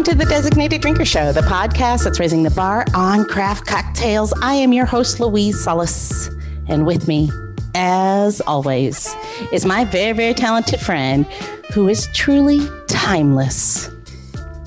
Welcome to the Designated Drinker Show, the podcast that's raising the bar on craft cocktails. I am your host, Louise Solis, and with me, as always, is my very, very talented friend who is truly timeless,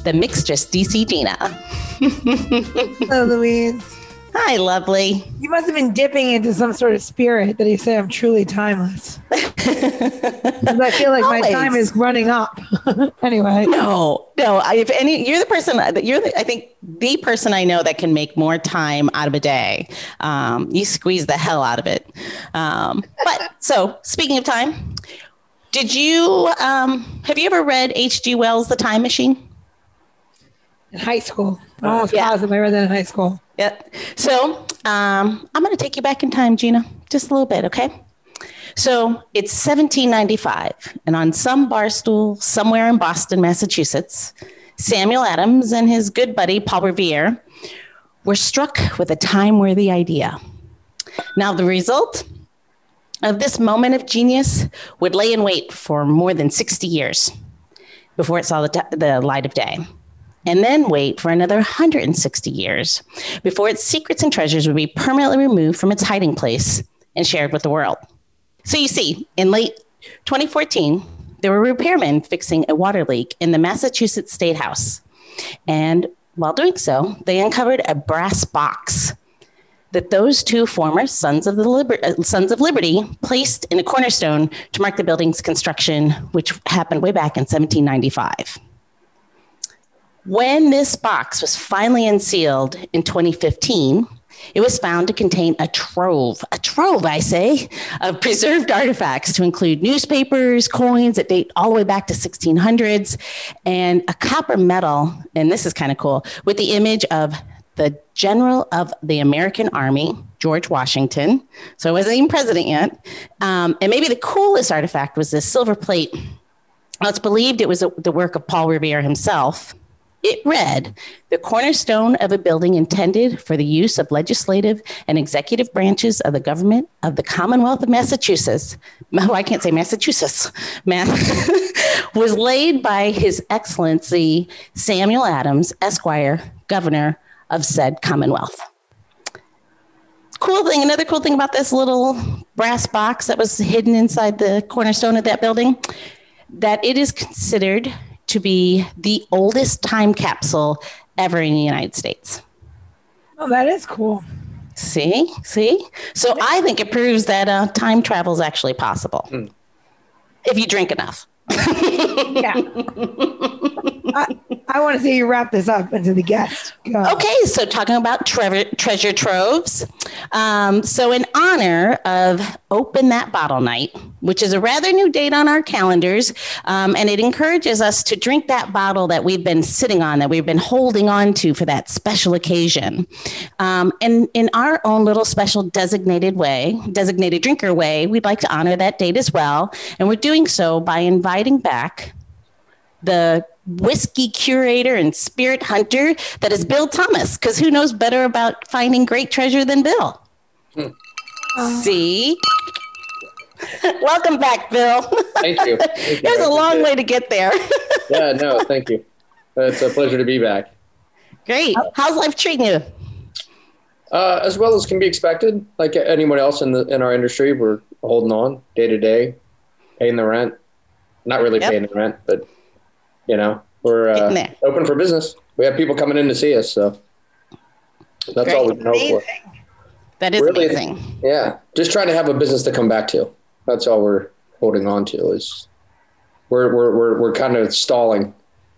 the mixtress DC Gina. Hello, Louise. Hi, lovely. You must have been dipping into some sort of spirit that you say I'm truly timeless. I feel like my time is running up. anyway, No, no. I, if any, you're the person that you're. The, I think the person I know that can make more time out of a day. Um, you squeeze the hell out of it. Um, but so speaking of time, did you um, have you ever read H.G. Wells' The Time Machine? in high school, I'm almost Yeah. positive I read that in high school. Yep. So um, I'm going to take you back in time, Gina, just a little bit, okay? So it's 1795, and on some bar stool somewhere in Boston, Massachusetts, Samuel Adams and his good buddy Paul Revere were struck with a time worthy idea. Now, the result of this moment of genius would lay in wait for more than 60 years before it saw the, t- the light of day and then wait for another 160 years before its secrets and treasures would be permanently removed from its hiding place and shared with the world. So you see, in late 2014, there were repairmen fixing a water leak in the Massachusetts State House. And while doing so, they uncovered a brass box that those two former sons of the Liber- uh, Sons of Liberty placed in a cornerstone to mark the building's construction, which happened way back in 1795. When this box was finally unsealed in 2015, it was found to contain a trove, a trove, I say, of preserved artifacts to include newspapers, coins that date all the way back to 1600s, and a copper medal, and this is kind of cool, with the image of the general of the American Army, George Washington. So he wasn't even president yet. Um, and maybe the coolest artifact was this silver plate it's believed it was the work of Paul Revere himself. It read, the cornerstone of a building intended for the use of legislative and executive branches of the government of the Commonwealth of Massachusetts. Oh, I can't say Massachusetts. Mass was laid by His Excellency Samuel Adams, Esquire, Governor of said Commonwealth. Cool thing, another cool thing about this little brass box that was hidden inside the cornerstone of that building that it is considered to be the oldest time capsule ever in the United States. Oh, that is cool. See, see. So I think it proves that uh, time travel is actually possible if you drink enough. Yeah. I, I want to see you wrap this up into the guest. Go. Okay, so talking about treasure, treasure troves. Um, so, in honor of Open That Bottle Night, which is a rather new date on our calendars, um, and it encourages us to drink that bottle that we've been sitting on, that we've been holding on to for that special occasion. Um, and in our own little special designated way, designated drinker way, we'd like to honor that date as well. And we're doing so by inviting back the whiskey curator and spirit hunter that is Bill Thomas, because who knows better about finding great treasure than Bill? See? Welcome back, Bill. Thank you. Thank you. There's I a long way to get there. Yeah, no, thank you. It's a pleasure to be back. Great. How's life treating you? Uh, as well as can be expected, like anyone else in the in our industry, we're holding on day to day, paying the rent. Not really Yep. paying the rent, but you know, we're uh, open for business. We have people coming in to see us, so that's all we Great. can hope for. That is Really? amazing. Yeah, just trying to have a business to come back to. That's all we're holding on to. Is we're we're we're, we're kind of stalling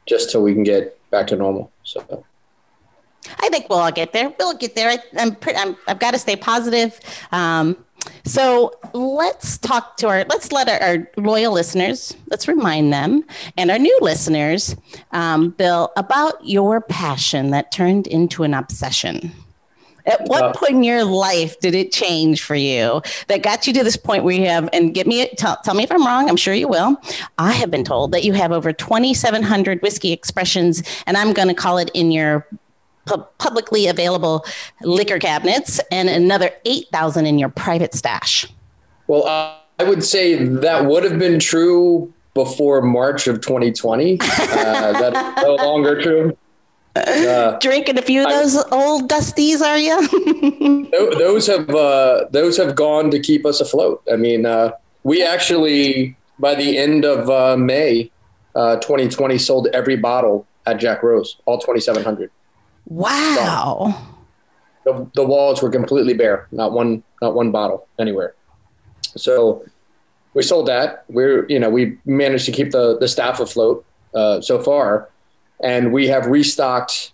just till we can get back to normal. So. I think we'll all get there. We'll get there. I, I'm, pretty, I'm I've got to stay positive. Um, so let's talk to our. Let's let our, our loyal listeners. Let's remind them and our new listeners, um, Bill, about your passion that turned into an obsession. At what Uh, point in your life did it change for you that got you to this point where you have, and get me, tell, tell me if I'm wrong, I'm sure you will. I have been told that you have over 2,700 whiskey expressions, and I'm going to call it in your pu- publicly available liquor cabinets and another 8,000 in your private stash. Well, uh, I would say that would have been true before March of 2020. Uh, that's no longer true. Uh, Drinking a few of I- those old dusties, are you? those have uh, those have gone to keep us afloat. I mean, uh, we actually by the end of uh, May, uh, 2020, sold every bottle at Jack Rose, all 2,700. Wow. The, the walls were completely bare, not one not one bottle anywhere. So we sold that. We're you know we managed to keep the the staff afloat uh, so far, and we have restocked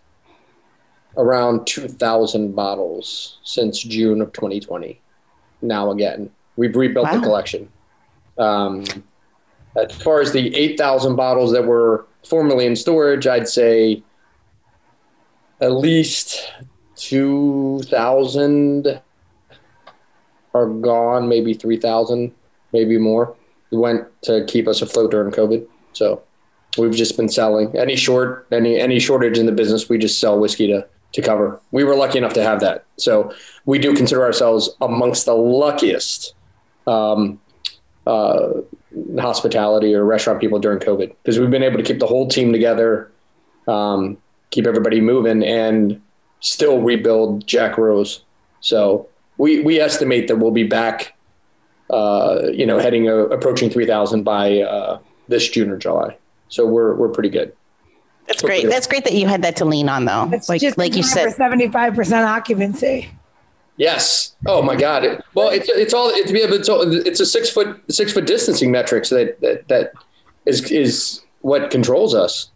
around 2,000 bottles since June of 2020. Now again, we've rebuilt the collection. Um, as far as the 8,000 bottles that were formerly in storage, I'd say at least 2,000 are gone, maybe 3,000, maybe more. Went to keep us afloat during COVID. So we've just been selling any short, any, any shortage in the business. We just sell whiskey to, to cover. We were lucky enough to have that. So we do consider ourselves amongst the luckiest, um, uh, hospitality or restaurant people during COVID because we've been able to keep the whole team together, um, keep everybody moving, and still rebuild Jack Rose. So we we estimate that we'll be back, uh, you know, heading uh, approaching three thousand by uh, this June or July. So we're we're pretty good. That's great. That's great that you had that to lean on, though. It's like just like you said, seventy-five percent occupancy. Yes. Oh my God. It- well, it's it's all it's it's, all, it's a six foot six foot distancing metrics that that that is is what controls us.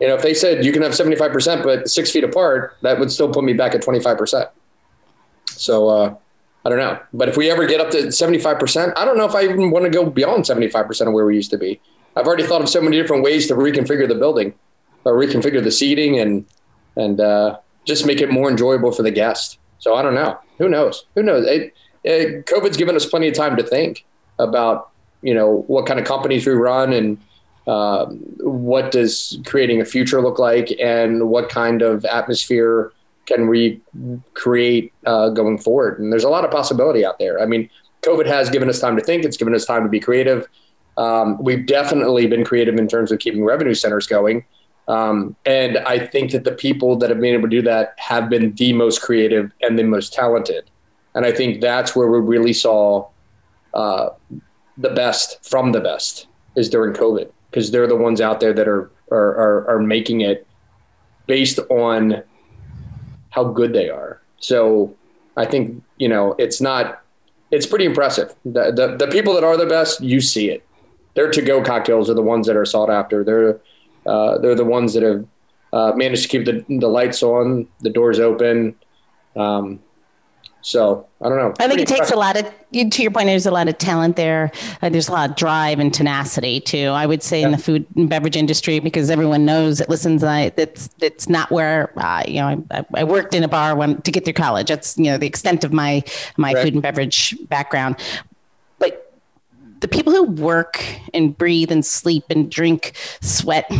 You know, if they said you can have seventy five percent, but six feet apart, that would still put me back at twenty five percent. So uh, I don't know, but if we ever get up to seventy five percent, I don't know if I even want to go beyond seventy five percent of where we used to be. I've already thought of so many different ways to reconfigure the building, or reconfigure the seating, and and uh, just make it more enjoyable for the guest. So I don't know. Who knows? Who knows? It, it, COVID's given us plenty of time to think about, you know, what kind of companies we run and um, what does creating a future look like, and what kind of atmosphere can we create uh, going forward. And there's a lot of possibility out there. I mean, COVID has given us time to think. It's given us time to be creative. Um, we've definitely been creative in terms of keeping revenue centers going. Um, and I think that the people that have been able to do that have been the most creative and the most talented. And I think that's where we really saw uh, the best from the best is during COVID because they're the ones out there that are, are, are, are making it based on how good they are. So I think, you know, it's not, it's pretty impressive. The, the, the people that are the best, you see it. Their to-go cocktails are the ones that are sought after. They're, uh, they're the ones that have uh, managed to keep the, the lights on, the doors open. Um, so I don't know. I think it takes a lot of, to your point, there's a lot of talent there. Uh, there's a lot of drive and tenacity too. I would say in the food and beverage industry, because everyone knows it listens, I, that's, that's not where, uh, you know, I, I worked in a bar when, to get through college. That's, you know, the extent of my, my Right. food and beverage background. But the people who work and breathe and sleep and drink, sweat,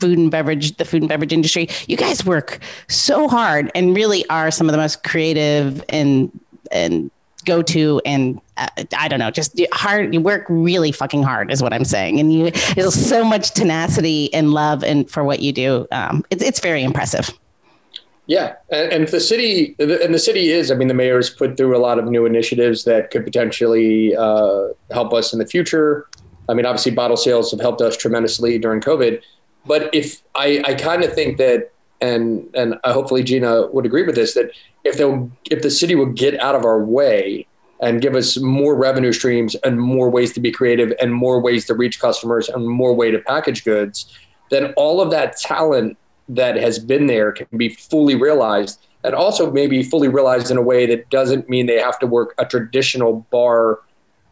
food and beverage, the food and beverage industry, you guys work so hard and really are some of the most creative and and go to and uh, I don't know, just hard. You work really fucking hard, is what I'm saying, and you there's so much tenacity and love and for what you do. Um, it's it's very impressive. Yeah, and, and the city, and the city is. I mean, the mayor's put through a lot of new initiatives that could potentially uh, help us in the future. I mean, obviously, bottle sales have helped us tremendously during COVID. But if I, I kind of think that, and and hopefully Gina would agree with this, that if they if the city would get out of our way and give us more revenue streams and more ways to be creative and more ways to reach customers and more way to package goods, then all of that talent that has been there can be fully realized and also maybe fully realized in a way that doesn't mean they have to work a traditional bar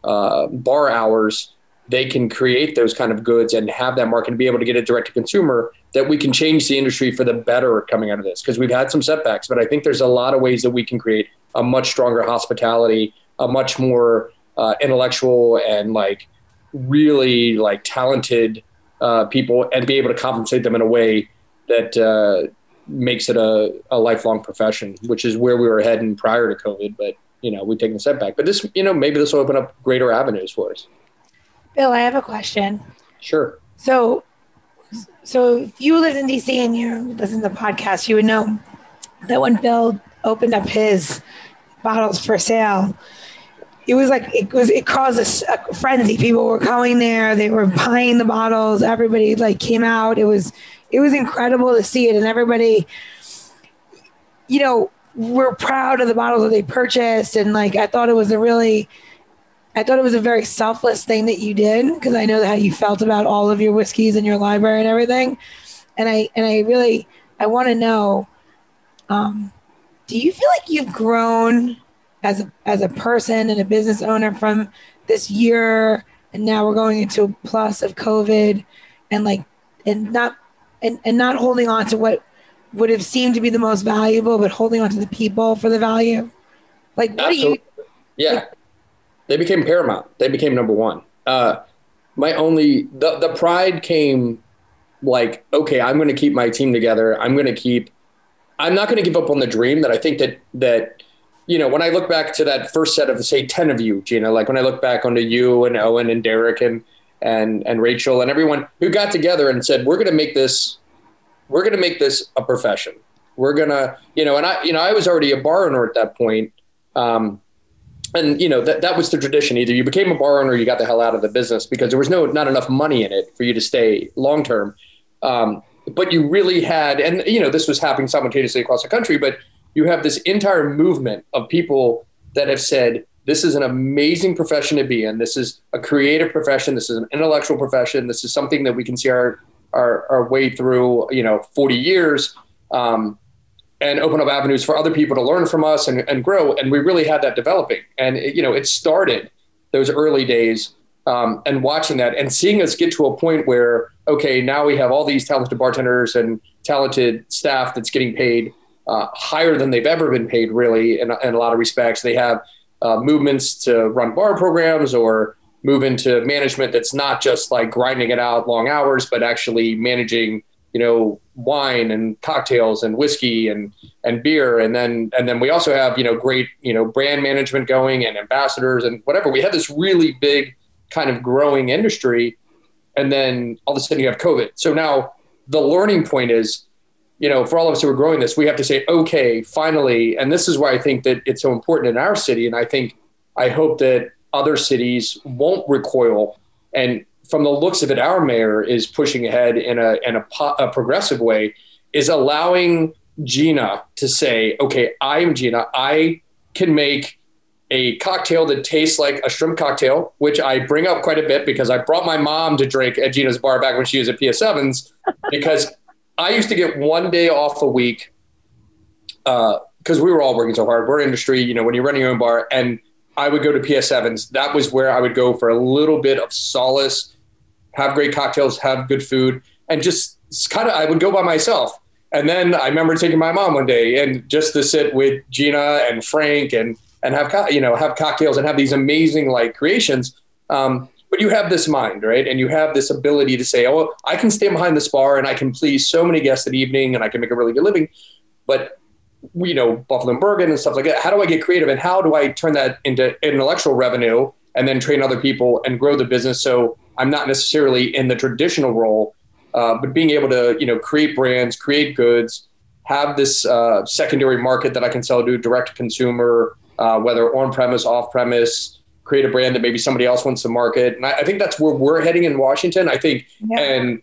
uh, bar hours they can create those kind of goods and have that market and be able to get it direct to consumer that we can change the industry for the better coming out of this because we've had some setbacks but i think there's a lot of ways that we can create a much stronger hospitality a much more uh, intellectual and like really like talented uh, people and be able to compensate them in a way that uh, makes it a, a lifelong profession, which is where we were heading prior to COVID. But you know, we've taken a setback. But this, you know, maybe this will open up greater avenues for us. Bill, I have a question. Sure. So, so if you lived in DC and you listen to the podcast, you would know that when Bill opened up his bottles for sale, it was like it was it caused a, a frenzy. People were going there, they were buying the bottles. Everybody like came out. It was it was incredible to see it, and everybody, you know, were proud of the bottles that they purchased, and like I thought it was a really I thought it was a very selfless thing that you did because I know how you felt about all of your whiskeys in your library and everything. And I and I really I want to know um, do you feel like you've grown as a as a person and a business owner from this year and now we're going into a plus of COVID and like and not and, and not holding on to what would have seemed to be the most valuable, but holding on to the people for the value? Like what Absolutely. do you Yeah. Like, they became paramount. They became number one. Uh, my only the the pride came like okay, I'm going to keep my team together. I'm going to keep. I'm not going to give up on the dream that I think that that you know when I look back to that first set of say ten of you, Gina, like when I look back onto you and Owen and Derek and and and Rachel and everyone who got together and said we're going to make this we're going to make this a profession. We're gonna, you know, and I, you know, I was already a bar owner at that point. Um, and you know that that was the tradition. Either you became a bar owner, or you got the hell out of the business because there was no not enough money in it for you to stay long term. Um, but you really had, and you know this was happening simultaneously across the country. But you have this entire movement of people that have said this is an amazing profession to be in. This is a creative profession. This is an intellectual profession. This is something that we can see our our, our way through. You know, forty years. Um, and open up avenues for other people to learn from us and, and grow. And we really had that developing. And, it, you know, it started those early days um, and watching that and seeing us get to a point where, okay, now we have all these talented bartenders and talented staff that's getting paid uh, higher than they've ever been paid, really, in, in a lot of respects. They have uh, movements to run bar programs or move into management that's not just like grinding it out long hours, but actually managing – you know wine and cocktails and whiskey and and beer. And then and then we also have you know great you know brand management going and ambassadors and whatever. We have this really big kind of growing industry. And then all of a sudden you have covid. So now the learning point is you know for all of us who are growing this we have to say okay finally. And this is why i think that it's so important in our city. And i think i hope that other cities won't recoil and from the looks of it, our mayor is pushing ahead in a in a, po- a progressive way, is allowing Gina to say, "Okay, I am Gina. I can make a cocktail that tastes like a shrimp cocktail, which I bring up quite a bit because I brought my mom to drink at Gina's bar back when she was at PS 7's, because I used to get one day off a week because uh, we were all working so hard. We're industry, you know, when you're running your own bar, and I would go to PS 7's. That was where I would go for a little bit of solace have great cocktails, have good food, and just kind of I would go by myself. And then I remember taking my mom one day and just to sit with Gina and Frank and and have co- you know have cocktails and have these amazing like creations. Um, but you have this mind, right? And you have this ability to say, "Oh, I can stand behind this bar and I can please so many guests that evening, and I can make a really good living." But you know, Buffalo and Bergen and stuff like that. How do I get creative, and how do I turn that into intellectual revenue, and then train other people and grow the business so I'm not necessarily in the traditional role, uh, but being able to you know create brands, create goods, have this uh, secondary market that I can sell to direct to consumer, uh, whether on premise, off premise, create a brand that maybe somebody else wants to market, and I, I think that's where we're heading in Washington. I think, yeah. and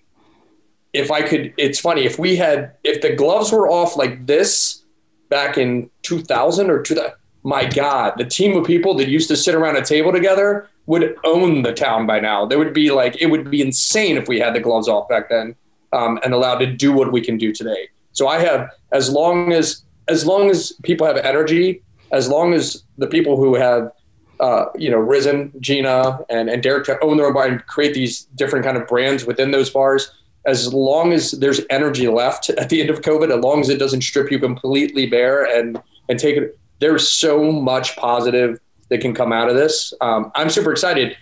if I could, it's funny if we had if the gloves were off like this back in 2000 or 2000 my God, the team of people that used to sit around a table together would own the town by now. There would be like it would be insane if we had the gloves off back then um, and allowed to do what we can do today. So I have as long as as long as people have energy, as long as the people who have uh, you know risen, Gina and and Derek to own their own bar and create these different kind of brands within those bars. As long as there's energy left at the end of COVID, as long as it doesn't strip you completely bare and and take it, there's so much positive that can come out of this. Um, I'm super excited,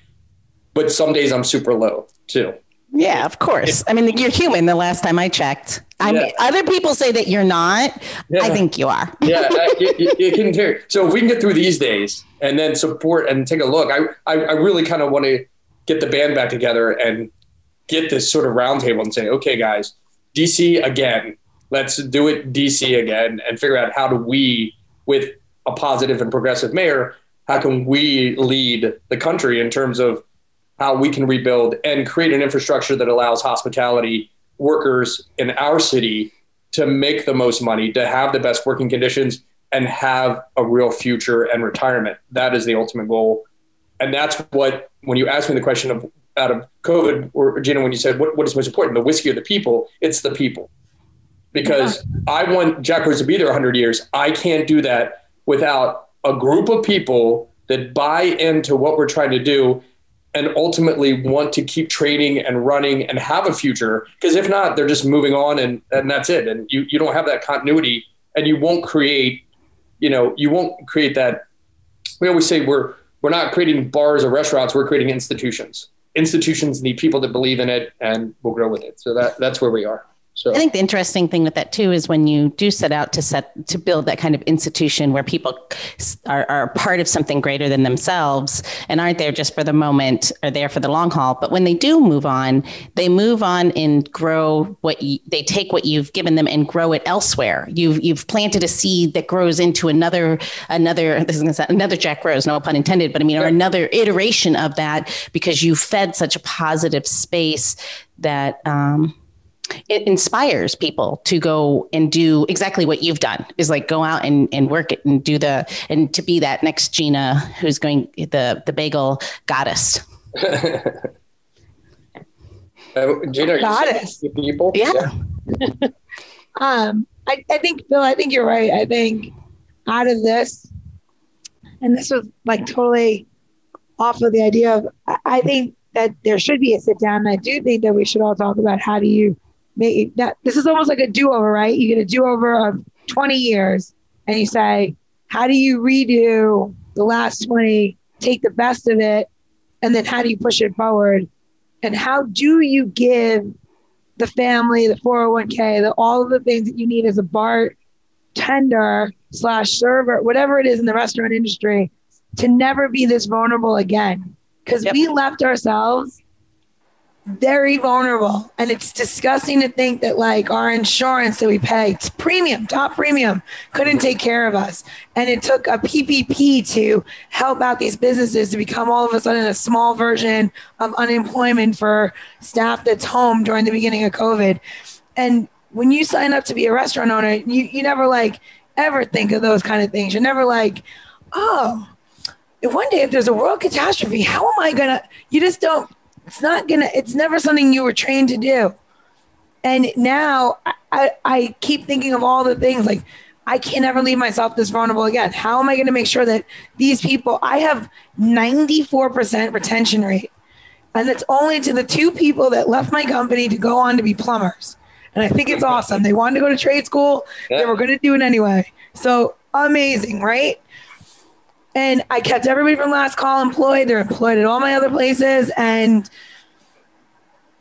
but some days I'm super low too. Yeah, of course. I mean, you're human. The last time I checked, I mean, other people say that you're not. Yeah. I think you are. yeah, you, can hear. So if we can get through these days and then support and take a look, I I, I really kind of want to get the band back together and get this sort of roundtable and say, okay, guys, DC again, let's do it DC again and figure out how do we, with a positive and progressive mayor, how can we lead the country in terms of how we can rebuild and create an infrastructure that allows hospitality workers in our city to make the most money, to have the best working conditions, and have a real future and retirement. That is the ultimate goal. And that's what, when you ask me the question of out of COVID, or Gina, when you said what, what is most important, the whiskey or the people, it's the people. Because yeah. I want Jack Rose to be there 100 years. I can't do that without a group of people that buy into what we're trying to do and ultimately want to keep training and running and have a future. Because if not, they're just moving on and, and that's it. And you, you don't have that continuity and you won't create, you know, you won't create that. We always say we're, we're not creating bars or restaurants, we're creating institutions. Institutions need people that believe in it and will grow with it. So that, that's where we are. So I think the interesting thing with that too is when you do set out to set to build that kind of institution where people are, are part of something greater than themselves and aren't there just for the moment or there for the long haul. But when they do move on, they move on and grow what you, they take what you've given them and grow it elsewhere. You've you've planted a seed that grows into another another this is gonna sound, another Jack Rose, no pun intended, but I mean or another iteration of that because you fed such a positive space that um, it inspires people to go and do exactly what you've done is like go out and, and work it and do the and to be that next Gina who's going the the bagel goddess. uh, Gina, goddess people. Yeah. yeah. um, I, I think Bill, I think you're right. I think out of this, and this was like totally off of the idea of I think that there should be a sit down. I do think that we should all talk about how do you make that this is almost like a do-over, right? You get a do-over of 20 years and you say, how do you redo the last 20, take the best of it, and then how do you push it forward? And how do you give the family, the 401k, the all of the things that you need as a bar tender slash server, whatever it is in the restaurant industry, to never be this vulnerable again. Because yep. we left ourselves very vulnerable. And it's disgusting to think that like our insurance that we pay, premium, top premium, couldn't take care of us. And it took a PPP to help out these businesses to become all of a sudden a small version of unemployment for staff that's home during the beginning of COVID. And when you sign up to be a restaurant owner, you, you never like ever think of those kind of things. You're never like, oh, if one day if there's a world catastrophe, how am I gonna? You just don't it's not gonna. It's never something you were trained to do. And now I, I keep thinking of all the things like I can never leave myself this vulnerable again. How am I going to make sure that these people? I have 94% retention rate, and it's only to the two people that left my company to go on to be plumbers. And I think it's awesome. They wanted to go to trade school. They were going to do it anyway. So amazing, right? And I kept everybody from last call employed. They're employed at all my other places. And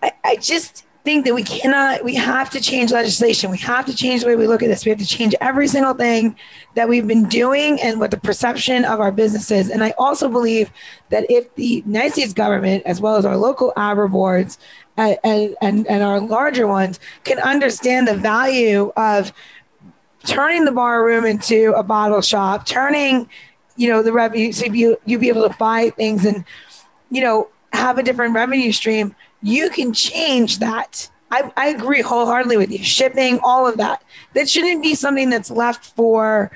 I, I just think that we cannot, we have to change legislation. We have to change the way we look at this. We have to change every single thing that we've been doing and what the perception of our businesses. And I also believe that if the United States government, as well as our local ABRA boards and, and, and our larger ones, can understand the value of turning the bar room into a bottle shop, turning you know the revenue so you you'll be able to buy things and you know have a different revenue stream you can change that. I, I agree wholeheartedly with you. Shipping all of that. That shouldn't be something that's left for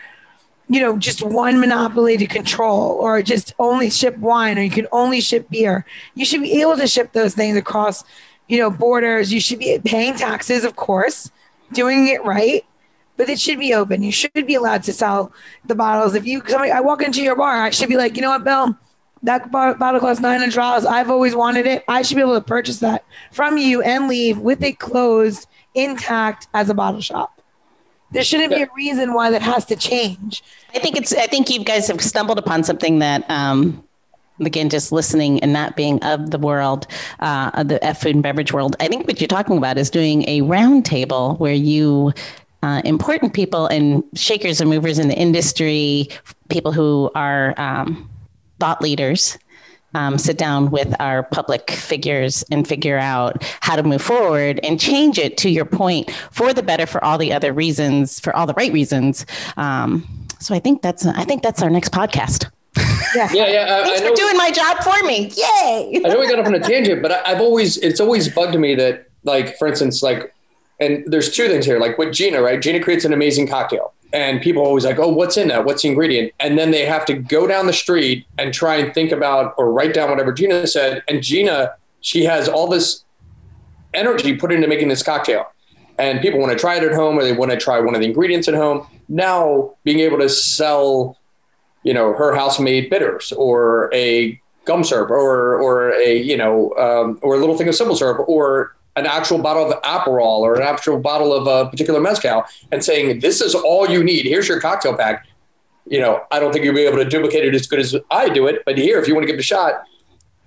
you know just one monopoly to control or just only ship wine or you can only ship beer. You should be able to ship those things across you know borders. You should be paying taxes of course doing it right but it should be open. You should be allowed to sell the bottles. If you, somebody, I walk into your bar, I should be like, you know what, Bill, that bar, bottle costs nine hundred dollars. I've always wanted it. I should be able to purchase that from you and leave with it closed, intact as a bottle shop. There shouldn't be a reason why that has to change. I think it's. I think you guys have stumbled upon something that. Um, again, just listening and not being of the world, uh, of the food and beverage world. I think what you're talking about is doing a roundtable where you uh, important people and shakers and movers in the industry, people who are um, thought leaders, um, sit down with our public figures and figure out how to move forward and change it to your point for the better for all the other reasons, for all the right reasons. Um, so I think that's I think that's our next podcast. Yeah, yeah, yeah. I, Thanks I know, for doing my job for me. Yay! I know we got off on a tangent, but I, I've always it's always bugged me that like for instance like and there's two things here like with Gina right Gina creates an amazing cocktail and people always like, oh, what's in that? What's the ingredient? And then they have to go down the street and try and think about or write down whatever Gina said. And Gina, she has all this energy put into making this cocktail. And people want to try it at home or they want to try one of the ingredients at home. Now being able to sell, you know, her house made bitters or a gum syrup or or a, you know, um, or a little thing of simple syrup or an actual bottle of Aperol or an actual bottle of a particular mezcal and saying, this is all you need. Here's your cocktail pack. You know, I don't think you'll be able to duplicate it as good as I do it, but here, if you want to give it a shot,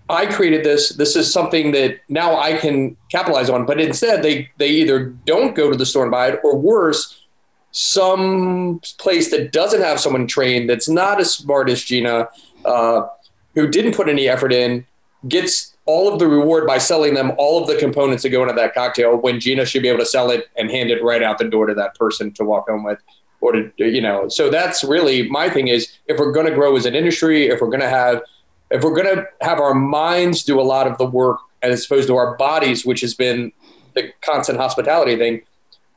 I created this. This is something that now I can capitalize on. But instead, they they either don't go to the store and buy it, or worse, some place that doesn't have someone trained, that's not as smart as Gina, uh, who didn't put any effort in, gets all of the reward by selling them all of the components that go into that cocktail when Gina should be able to sell it and hand it right out the door to that person to walk home with or to you know. So that's really my thing is if we're going to grow as an industry if we're going to have if we're going to have our minds do a lot of the work as opposed to our bodies which has been the constant hospitality thing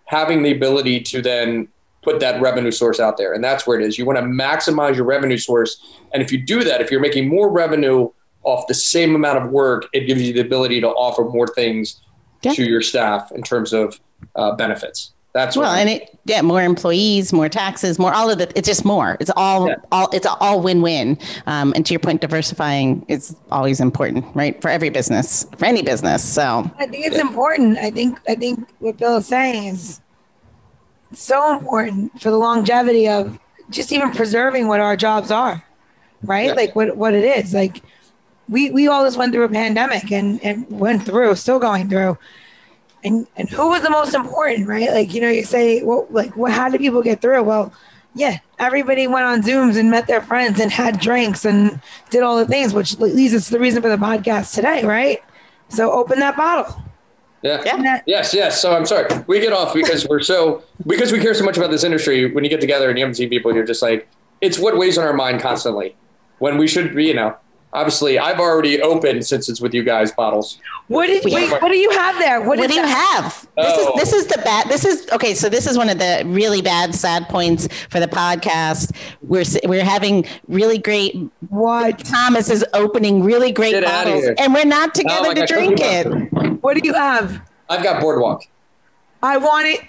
having the ability to then put that revenue source out there. And that's where it is. You want to maximize your revenue source. And if you do that if you're making more revenue off the same amount of work, it gives you the ability to offer more things yeah. to your staff in terms of uh, benefits. That's well, and it yeah, more employees, more taxes, more all of the. It's just more. It's all yeah. all it's all win win. Um, and to your point, diversifying is always important, right, for every business, for any business. So I think it's yeah. important. I think I think what Bill is saying is so important for the longevity of just even preserving what our jobs are, right? Like what what it is like we we all just went through a pandemic and and went through, still going through. And and who was the most important, right? Like you know, you say, well, like what? How did people get through? Well, yeah, everybody went on Zooms and met their friends and had drinks and did all the things, which leads us to the reason for the podcast today, right? So open that bottle. Yeah. yeah. Yes, yes. So I'm sorry. We get off because we're so because we care so much about this industry. When you get together and you haven't seen people, you're just like, it's what weighs on our mind constantly. When we should be, you know, Obviously, I've already opened since it's with you guys bottles. What did wait, what do you have there? What, what do you have? This oh. is this is the bad. This is okay. So this is one of the really bad sad points for the podcast. We're we're having really great. What Thomas is opening really great Get bottles, and we're not together oh, to drink it. What do you have? I've got Boardwalk. I want it.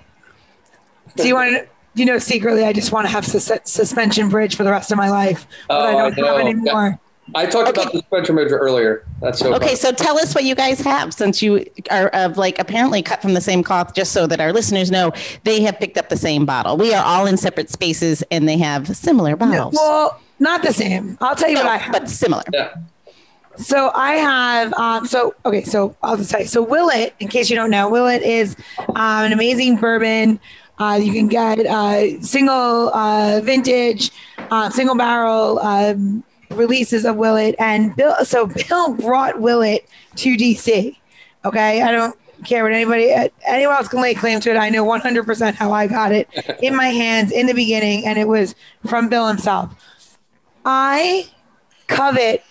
Do you want to? You know, secretly, I just want to have sus- suspension bridge for the rest of my life, but oh, I don't I have anymore. I talked okay. about the spectrum measure earlier. That's so okay. Fun. So tell us what you guys have, since you are of like apparently cut from the same cloth, just so that our listeners know they have picked up the same bottle. We are all in separate spaces, and they have similar bottles. No, well, not the same. I'll tell you no, what I have, but similar. Yeah. So I have, um, so okay, so I'll just tell you. So Willett, in case you don't know, Willett is um, an amazing bourbon. Uh, you can get uh, single uh, vintage, uh, single barrel um, releases of Willett, and Bill. So Bill brought Willett to DC. Okay, I don't care what anybody anyone else can lay claim to it. I know 100% how I got it in my hands in the beginning, and it was from Bill himself. I covet.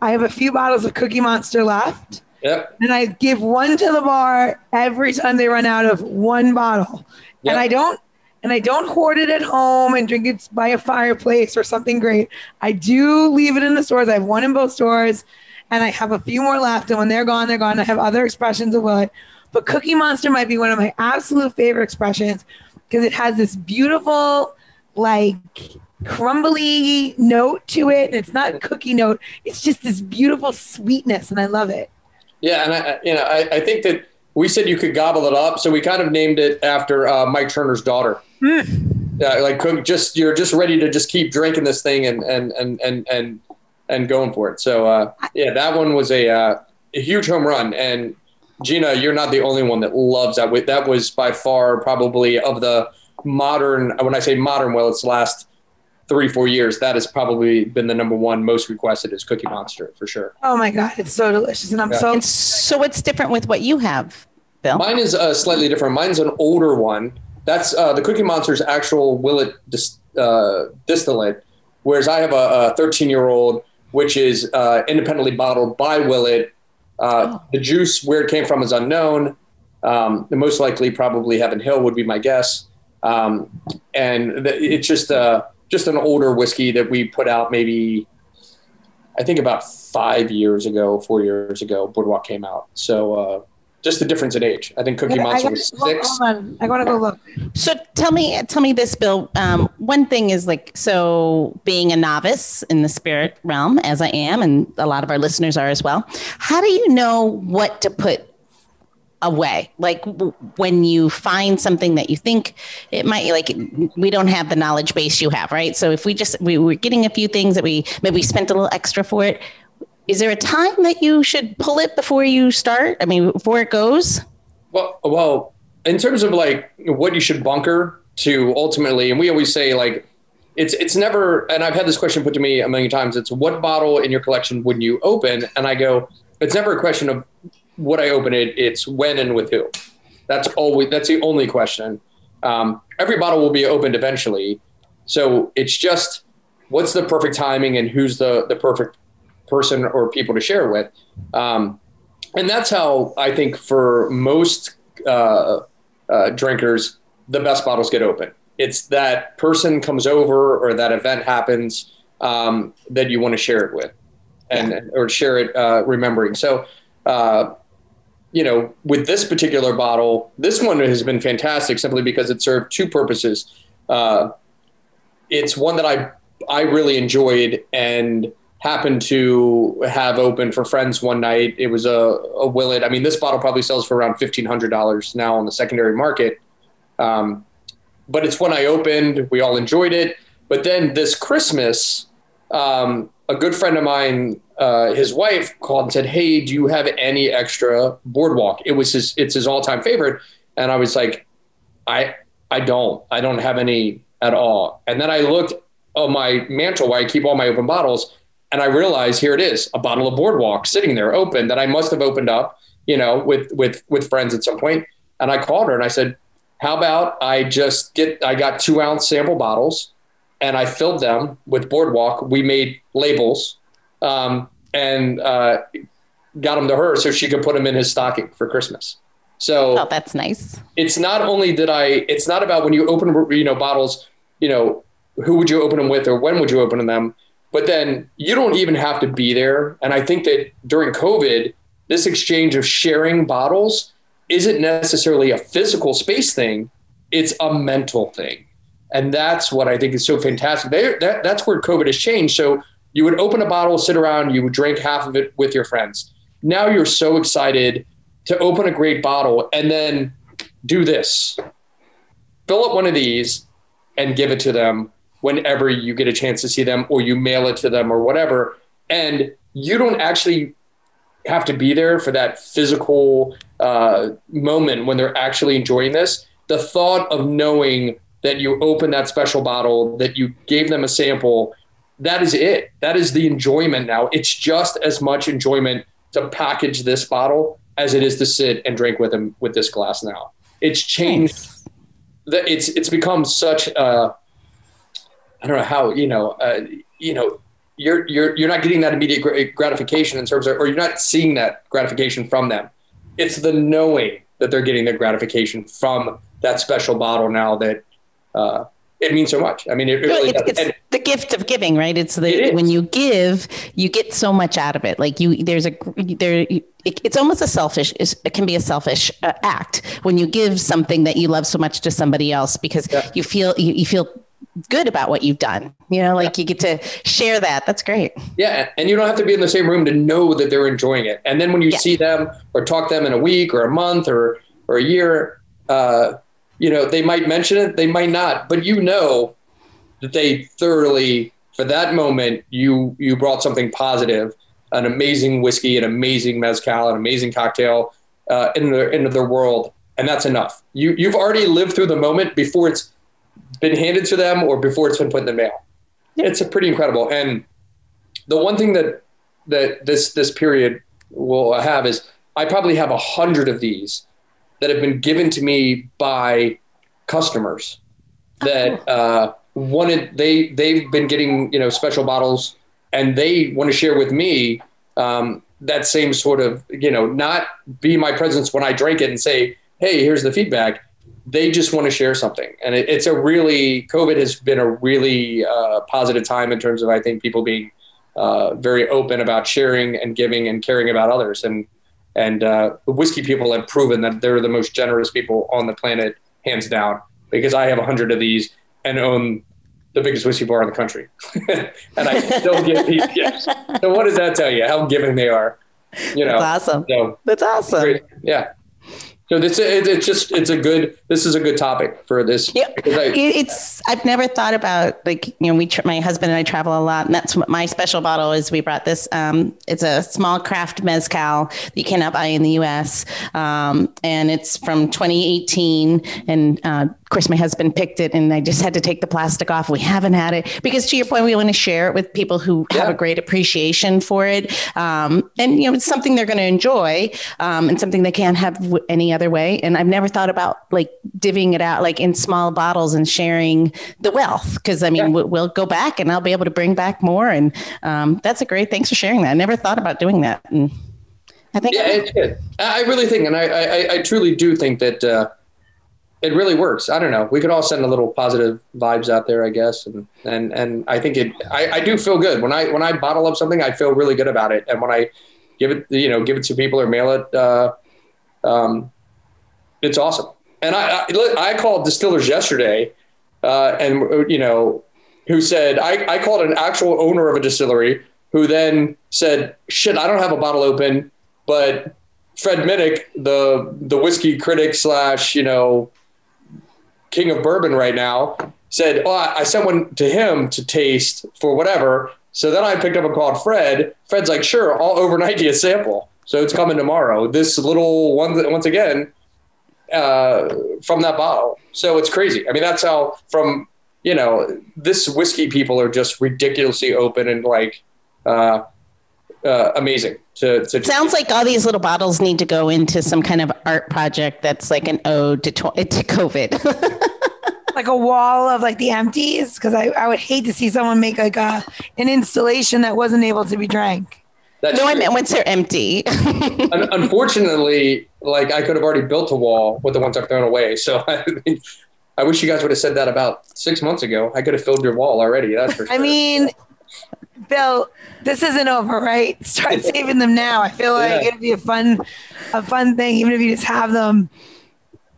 I have a few bottles of Cookie Monster left. Yep. And I give one to the bar every time they run out of one bottle. Yep. And I don't and I don't hoard it at home and drink it by a fireplace or something great. I do leave it in the stores. I have one in both stores, and I have a few more left. And when they're gone, they're gone. I have other expressions of what. But Cookie Monster might be one of my absolute favorite expressions because it has this beautiful, like crumbly note to it. And it's not a cookie note. It's just this beautiful sweetness, and I love it. Yeah, and I, you know, I, I think that we said you could gobble it up, so we kind of named it after uh, Mike Turner's daughter. Mm. Yeah, like just you're just ready to just keep drinking this thing and and and and and and going for it. So uh, yeah, that one was a, uh, a huge home run. And Gina, you're not the only one that loves that. That was by far probably of the modern. When I say modern, well, it's last three, four years, that has probably been the number one most requested is Cookie Monster for sure. Oh my god, it's so delicious, and I'm Yeah. so And so what's different with what you have, Bill? Mine is uh, slightly different. Mine's an older one. That's uh, the Cookie Monster's actual Willett dis- uh, distillate, whereas I have a 13 year old, which is uh, independently bottled by Willett. Uh, Oh. The juice, where it came from, is unknown. Um, the most likely, probably Heaven Hill would be my guess. Um, and th- it's just uh, just an older whiskey that we put out maybe, I think about five years ago, four years ago. Boardwalk came out, so uh, just the difference in age. I think Cookie I Monster gotta- was hold- six. hold on. I want to go look. So tell me, tell me this, Bill. Um, one thing is like, so being a novice in the spirit realm, as I am, and a lot of our listeners are as well. How do you know what to put away? Like when you find something that you think it might, like we don't have the knowledge base you have, right? So if we just we were getting a few things that we maybe we spent a little extra for it. Is there a time that you should pull it before you start? I mean, before it goes? Well, well, in terms of like what you should bunker to ultimately, and we always say like it's it's never. And I've had this question put to me a million times. It's what bottle in your collection wouldn't you open? And I go, it's never a question of would I open it. It's when and with who. That's always that's the only question. Um, every bottle will be opened eventually, so it's just what's the perfect timing and who's the the perfect person or people to share with. Um, and that's how I think for most uh, uh, drinkers, the best bottles get open. It's that person comes over or that event happens um, that you want to share it with, and or share it uh, remembering. So, uh, you know, with this particular bottle, this one has been fantastic simply because it served two purposes. Uh, it's one that I I really enjoyed and happened to have open for friends one night. It was a, a Willett. I mean, this bottle probably sells for around fifteen hundred dollars now on the secondary market. Um, but it's one I opened. We all enjoyed it. But then this Christmas, um, a good friend of mine, uh, his wife called and said, "Hey, do you have any extra Boardwalk?" It was his. It's his all-time favorite. And I was like, "I, I don't. I don't have any at all." And then I looked on my mantle where I keep all my open bottles, and I realized here it is, a bottle of Boardwalk sitting there open that I must have opened up, you know, with with with friends at some point. And I called her and I said, "How about I just get? I got two ounce sample bottles." and I filled them with Boardwalk. We made labels um, and uh, got them to her so she could put them in his stocking for Christmas. So Oh, that's nice. it's not only that I, it's not about when you open, you know, bottles, you know, who would you open them with or when would you open them? But then you don't even have to be there. And I think that during COVID, this exchange of sharing bottles isn't necessarily a physical space thing. It's a mental thing. And that's what I think is so fantastic. They, that, that's where COVID has changed. So you would open a bottle, sit around, you would drink half of it with your friends. Now you're so excited to open a great bottle and then do this fill up one of these and give it to them whenever you get a chance to see them or you mail it to them or whatever. And you don't actually have to be there for that physical uh, moment when they're actually enjoying this. The thought of knowing that you opened that special bottle, that you gave them a sample, that is it. That is the enjoyment now. It's just as much enjoyment to package this bottle as it is to sit and drink with them with this glass now. It's changed it's it's become such a I don't know how you know uh, you know you're you're you're not getting that immediate gratification in terms of or you're not seeing that gratification from them. It's the knowing that they're getting the gratification from that special bottle now that uh, it means so much. I mean, it, it really it's, does. it's And- the gift of giving, right? It's the It when you give, you get so much out of it. Like you, there's a there. It, it's almost a selfish. It can be a selfish uh, act when you give something that you love so much to somebody else because Yeah. you feel you, you feel good about what you've done. You know, like you get to share that. That's great. Yeah, and you don't have to be in the same room to know that they're enjoying it. And then when you Yeah. see them or talk to them in a week or a month or or a year, uh, you know, they might mention it, they might not, but you know that they thoroughly for that moment you you brought something positive, an amazing whiskey, an amazing mezcal, an amazing cocktail uh, in their into their world, and that's enough. You you've already lived through the moment before it's been handed to them or before it's been put in the mail. it's a pretty incredible. And the one thing that that this this period will have is I probably have a hundred of these that have been given to me by customers that oh. uh, wanted they they've been getting you know special bottles and they want to share with me um, that same sort of you know not be my presence when I drink it and say hey here's the feedback. They just want to share something. And it, it's a really covid has been a really uh, positive time in terms of i think people being uh, very open about sharing and giving and caring about others. And and uh, the whiskey people have proven that they're the most generous people on the planet hands down because i have a hundred of these and own the biggest whiskey bar in the country. And i still get these gifts. So what does that tell you? How giving they are you know? That's awesome. So, that's awesome. great. yeah so this it's just it's a good this is a good topic for this. Yeah, I, it's I've never thought about like you know we my husband and I travel a lot and that's what my special bottle is. We brought this. Um, it's a small craft mezcal that you cannot buy in the U.S. Um, and it's from 2018 and uh, of course, my husband picked it and I just had to take the plastic off. We haven't had it because, to your point, we want to share it with people who yeah. have a great appreciation for it. Um, and, you know, it's something they're going to enjoy um, and something they can't have w- any other way. And I've never thought about like divvying it out like in small bottles and sharing the wealth because, I mean, yeah. we'll, we'll, go back and I'll be able to bring back more. And um, that's a great, thanks for sharing that. I never thought about doing that. And I think, yeah, it's good. I really think, and I, I, I truly do think that, uh, it really works. I don't know. We could all send a little positive vibes out there, I guess. And, and, and I think it, I, I do feel good when I, when I bottle up something, I feel really good about it. And when I give it, you know, give it to people or mail it, uh, um, it's awesome. And I, I, I called distillers yesterday, uh, and you know, who said, I, I called an actual owner of a distillery who then said, shit, I don't have a bottle open, but Fred Minnick, the, the whiskey critic slash, you know, king of bourbon right now, said, "Oh, I sent one to him to taste for whatever." So then I picked up and called Fred. Fred's like, "Sure, I'll overnight you a sample." So it's coming tomorrow. This little one, once again, uh, from that bottle. So it's crazy. I mean, that's how from you know this whiskey people are just ridiculously open and like uh, uh, amazing. To, to sounds like all these little bottles need to go into some kind of art project that's like an ode to to COVID. like a wall of like the empties because I, I would hate to see someone make like a an installation that wasn't able to be drank. That's no, true. I meant once they're empty. Unfortunately, like I could have already built a wall with the ones I've thrown away. So I, I wish you guys would have said that about six months ago. I could have filled your wall already. That's for sure. I mean, Bill, this isn't over, right? Start saving them now. I feel like yeah. it'd be a fun, a fun thing, even if you just have them.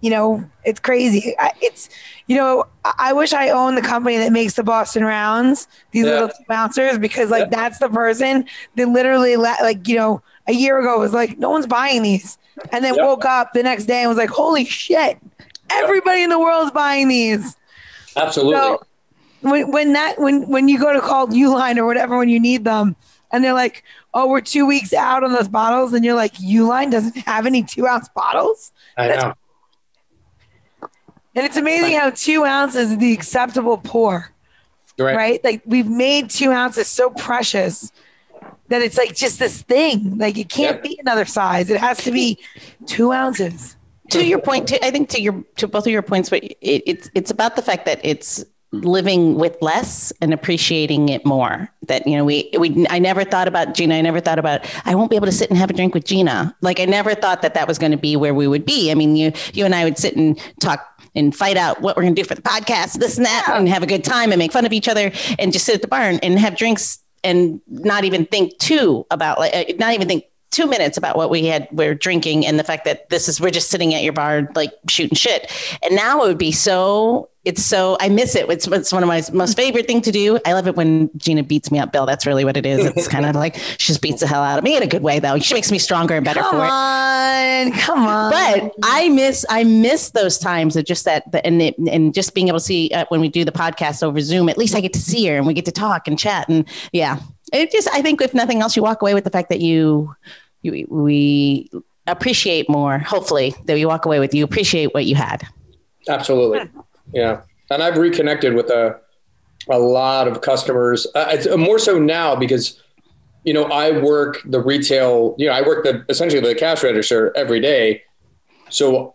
You know, it's crazy. It's, you know, I wish I owned the company that makes the Boston rounds, these yeah. little bouncers, because like yeah. that's the person that literally, like, you know, a year ago was like, no one's buying these, and then woke up the next day and was like, holy shit, everybody in the world's buying these. Absolutely. So, when when that when when you go to call Uline or whatever when you need them, and they're like, "Oh, we're two weeks out on those bottles," and you're like, "Uline doesn't have any two ounce bottles." I That's- know. And it's amazing how two ounces is the acceptable pour. Right. right. Like we've made two ounces so precious that it's like just this thing. Like it can't yep. be another size. It has to be two ounces. To your point, to, I think to your to both of your points, but it, it's it's about the fact that it's living with less and appreciating it more. That you know we we I never thought about Gina. I never thought about I won't be able to sit and have a drink with Gina. Like I never thought that that was going to be where we would be. I mean you you and I would sit and talk and fight out what we're going to do for the podcast this and that and have a good time and make fun of each other and just sit at the bar and, and have drinks and not even think too about like uh, not even think two minutes about what we had we're drinking and the fact that this is we're just sitting at your bar like shooting shit and now it would be so it's so I miss it. It's, it's one of my most favorite thing to do. I love it when Gina beats me up, Bill. That's really what it is. It's kind of like she just beats the hell out of me in a good way, though. She makes me stronger and better come for on, it. Come on, But I miss I miss those times of just that and it, and just being able to see uh, when we do the podcast over Zoom. At least I get to see her and we get to talk and chat and yeah. It just I think if nothing else, you walk away with the fact that you you we appreciate more. Hopefully, that you walk away with you appreciate what you had. Absolutely. Yeah. And I've reconnected with a, a lot of customers. Uh, it's more so now because you know I work the retail. You know I work the essentially the cash register every day, so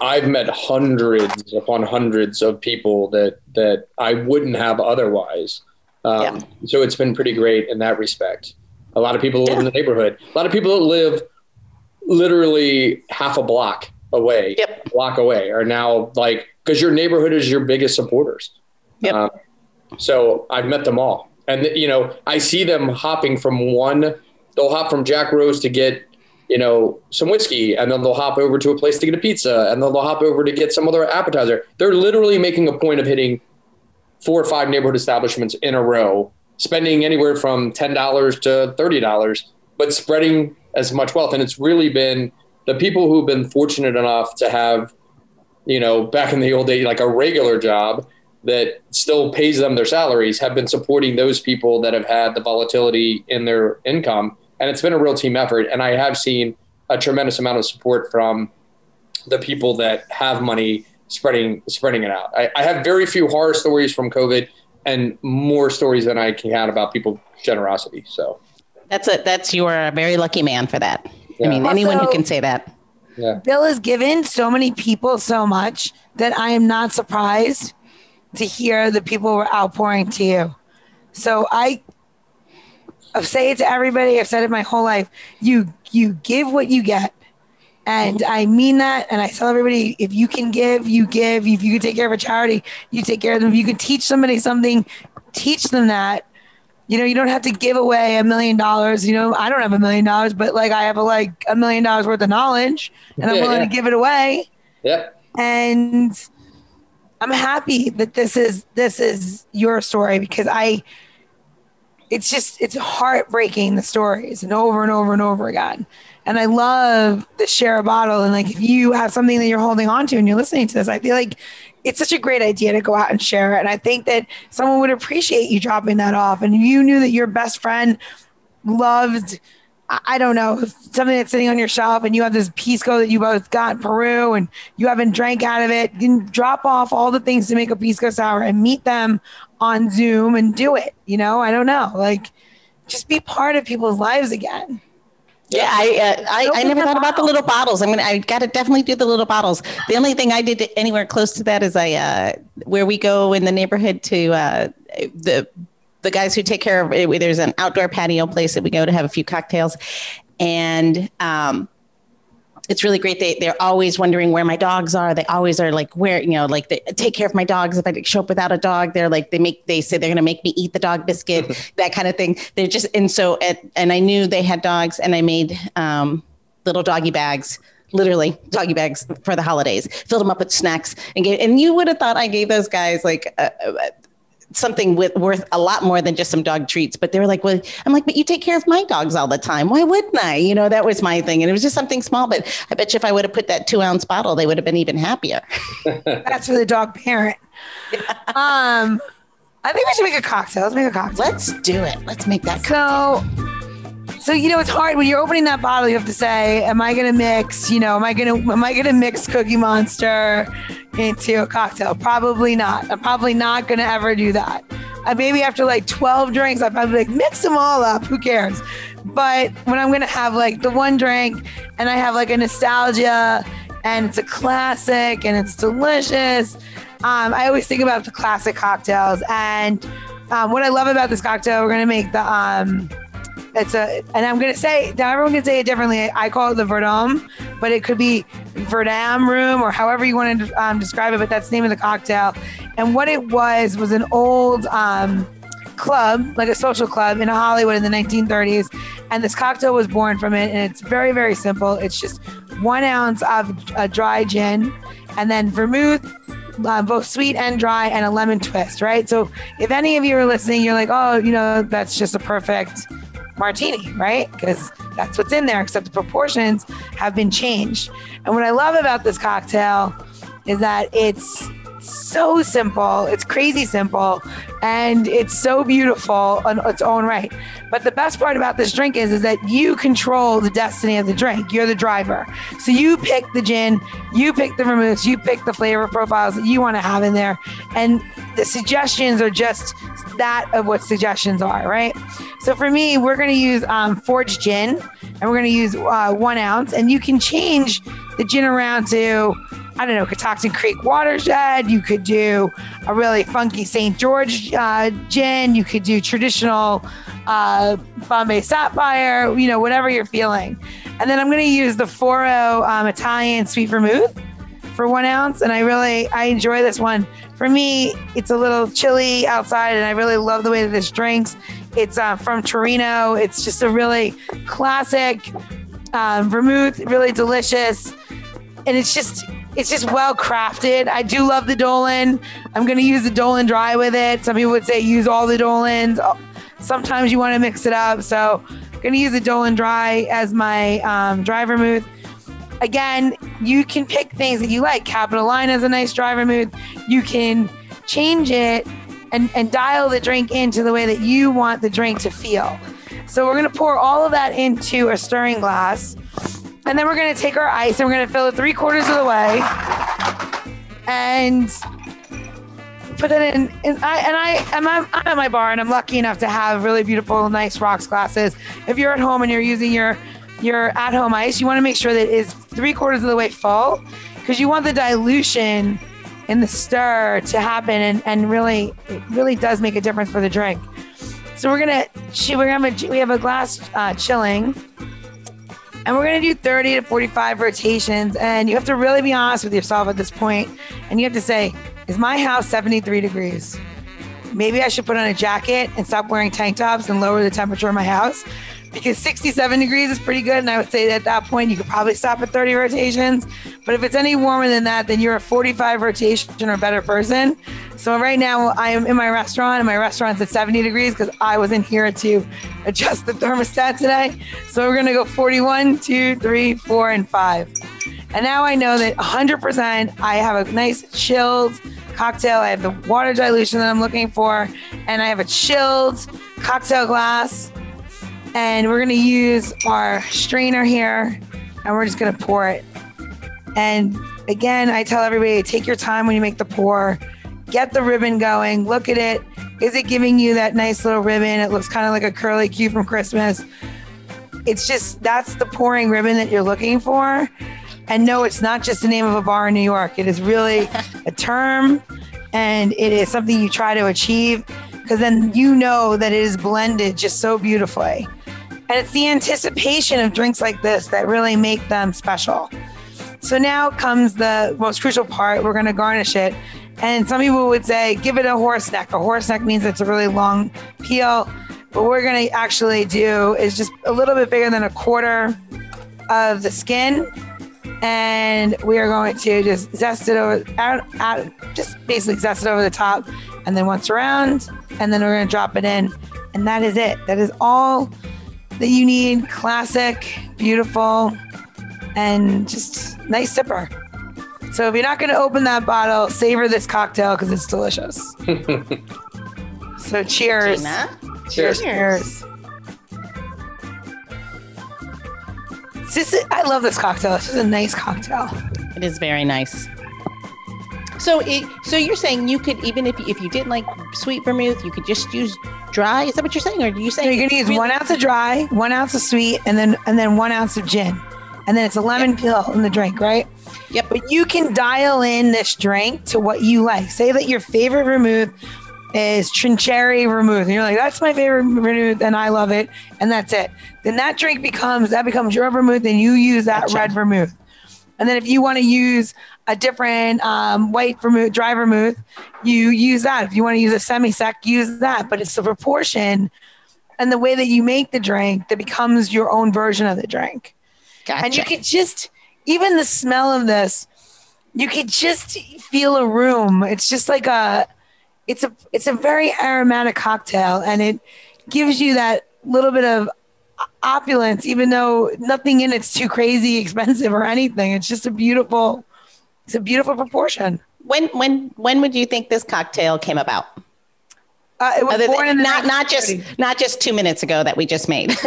I've met hundreds upon hundreds of people that that I wouldn't have otherwise. Um, yeah. So it's been pretty great in that respect. A lot of people live yeah. in the neighborhood. A lot of people that live literally half a block away, yep. block away, are now like because your neighborhood is your biggest supporters. Yep. Um, so I've met them all, and you know I see them hopping from one. They'll hop from Jack Rose to get you know some whiskey, and then they'll hop over to a place to get a pizza, and then they'll hop over to get some other appetizer. They're literally making a point of hitting four or five neighborhood establishments in a row, spending anywhere from ten dollars to thirty dollars, but spreading as much wealth. And it's really been the people who've been fortunate enough to have, you know, back in the old days, like a regular job that still pays them their salaries have been supporting those people that have had the volatility in their income. And it's been a real team effort. And I have seen a tremendous amount of support from the people that have money spreading spreading it out. I, I have very few horror stories from COVID and more stories than I can count about people's generosity. So that's a that's you're a very lucky man for that. Yeah. I mean, also, anyone who can say that. Yeah. Bill has given so many people so much that I am not surprised to hear the people were outpouring to you. So I I've say it to everybody. I've said it my whole life. You you give what you get. And I mean that. And I tell everybody if you can give, you give. If you can take care of a charity, you take care of them. If you can teach somebody something, teach them that. You know, you don't have to give away a million dollars. You know, I don't have a million dollars, but like I have a, like a million dollars worth of knowledge and I'm willing yeah. to give it away. Yeah. And I'm happy that this is this is your story because I it's just it's heartbreaking the stories and over and over and over again. And I love the share a bottle and like if you have something that you're holding on to and you're listening to this, I feel like it's such a great idea to go out and share it. And I think that someone would appreciate you dropping that off. And you knew that your best friend loved I don't know, something that's sitting on your shelf and you have this pisco that you both got in Peru and you haven't drank out of it, can drop off all the things to make a pisco sour and meet them on Zoom and do it. You know, I don't know, like just be part of people's lives again. Yeah, I uh, I, I never thought about the little bottles. I mean, I got to definitely do the little bottles. The only thing I did anywhere close to that is I uh, where we go in the neighborhood to uh, the the guys who take care of it, there's an outdoor patio place that we go to have a few cocktails and um, it's really great. They they're always wondering where my dogs are. They always are like where you know like they take care of my dogs. If I show up without a dog, they're like they make they say they're going to make me eat the dog biscuit, that kind of thing. They're just and so at, and I knew they had dogs, and I made um, little doggy bags. Literally doggy bags for the holidays. Filled them up with snacks and gave. And you would have thought I gave those guys like something with worth a lot more than just some dog treats. But they were like, well, I'm like, but you take care of my dogs all the time. Why wouldn't I? You know, that was my thing. And it was just something small, but I bet you if I would have put that two ounce bottle, they would have been even happier. That's for the dog parent. Yeah. Um, I think we should make a cocktail. Let's make a cocktail. Let's do it. Let's make that. So, so you know, it's hard when you're opening that bottle. You have to say, "Am I going to mix? You know, am I going to am I going to mix Cookie Monster into a cocktail? Probably not. I'm probably not going to ever do that. Uh, maybe after like 12 drinks, I'm probably like mix them all up. Who cares? But when I'm going to have like the one drink and I have like a nostalgia and it's a classic and it's delicious, um, I always think about the classic cocktails. And um, what I love about this cocktail, we're to make the. Um, it's a, and I'm gonna say now everyone can say it differently. I call it the Verdum, but it could be Verdam Room or however you want to um, describe it. But that's the name of the cocktail. And what it was was an old um, club, like a social club in Hollywood in the 1930s. And this cocktail was born from it. And it's very, very simple. It's just one ounce of a dry gin and then vermouth, uh, both sweet and dry, and a lemon twist, right? So if any of you are listening, you're like, oh, you know, that's just a perfect martini, right? Because that's what's in there, except the proportions have been changed. And what I love about this cocktail is that it's so simple. It's crazy simple, and it's so beautiful on its own right. But the best part about this drink is, is that you control the destiny of the drink. You're the driver. So you pick the gin, you pick the vermouths, you pick the flavor profiles that you want to have in there, and the suggestions are just that of what suggestions are, right? So for me, we're going to use um, forged gin, and we're going to use uh, one ounce, and you can change the gin around to I don't know, Catoctin Creek Watershed. You could do a really funky St. George uh, gin. You could do traditional uh, Bombay Sapphire, you know, whatever you're feeling. And then I'm going to use the Foro um, Italian Sweet Vermouth for one ounce. And I really, I enjoy this one. For me, it's a little chilly outside, and I really love the way that this drinks. It's uh, from Torino. It's just a really classic um, vermouth, really delicious. And it's just it's just well crafted. I do love the Dolin. I'm going to use the Dolin dry with it. Some people would say use all the Dolins. Sometimes you want to mix it up. So I'm going to use the Dolin dry as my um, dry vermouth. Again, you can pick things that you like. Capitoline has a nice dry vermouth. You can change it and, and dial the drink into the way that you want the drink to feel. So we're going to pour all of that into a stirring glass. And then we're going to take our ice and we're going to fill it three quarters of the way and put it in. And I, and I, I'm, I'm at my bar and I'm lucky enough to have really beautiful, nice rocks glasses. If you're at home and you're using your, your at home ice, you want to make sure that it's three quarters of the way full because you want the dilution in the stir to happen and, and really, it really does make a difference for the drink. So we're to, we're gonna have a, we have a glass uh, chilling and we're going to do 30 to 45 rotations. And you have to really be honest with yourself at this point. And you have to say, is my house 73 degrees? Maybe I should put on a jacket and stop wearing tank tops and lower the temperature of my house because 67 degrees is pretty good. And I would say at that point, you could probably stop at 30 rotations. But if it's any warmer than that, then you're a 45 rotation or better person. So right now, I am in my restaurant, and my restaurant's at 70 degrees because I was in here to adjust the thermostat today. So we're going to go 41, 2, 3, 4, and 5. And now I know that 100% I have a nice chilled cocktail. I have the water dilution that I'm looking for, and I have a chilled cocktail glass and we're to use our strainer here and we're just to pour it. And again, I tell everybody take your time when you make the pour. Get the ribbon going. Look at it. Is it giving you that nice little ribbon? It looks kind of like a curly cue from Christmas. It's just that's the pouring ribbon that you're looking for. And no, it's not just the name of a bar in New York. It is really a term and it is something you try to achieve because then you know that it is blended just so beautifully. And it's the anticipation of drinks like this that really make them special. So now comes the most crucial part. We're going to garnish it. And some people would say, give it a horse neck. A horse neck means it's a really long peel. What we're going to actually do is just a little bit bigger than a quarter of the skin. And we are going to just zest it over, out, out, just basically zest it over the top. And then once around, and then we're going to drop it in. And that is it. That is all that you need classic, beautiful, and just nice sipper. So if you're not going to open that bottle, savor this cocktail because it's delicious. so cheers. Gina? Cheers. Cheers. This is, I love this cocktail. This is a nice cocktail. It is very nice. So, it, so you're saying you could even if if you didn't like sweet vermouth, you could just use dry. Is that what you're saying, or do you say So you're gonna use one ounce of dry, one ounce of sweet, and then and then one ounce of gin, and then it's a lemon peel in the drink, right? Yep. But you can dial in this drink to what you like. Say that your favorite vermouth is Trincherry vermouth, and you're like, "That's my favorite vermouth, and I love it," and that's it. Then that drink becomes that becomes your vermouth, and you use that Gotcha. red vermouth. And then if you want to use a different um, white vermouth, dry vermouth, you use that. If you want to use a semi sec, use that. But it's the proportion and the way that you make the drink that becomes your own version of the drink. Gotcha. And you could just, even the smell of this, you could just feel a room. It's just like a, it's a, it's a very aromatic cocktail, and it gives you that little bit of opulence, even though nothing in it's too crazy expensive or anything. It's just a beautiful, it's a beautiful proportion. when when when would you think this cocktail came about? Uh, it was born than, in the not not just not just two minutes ago that we just made.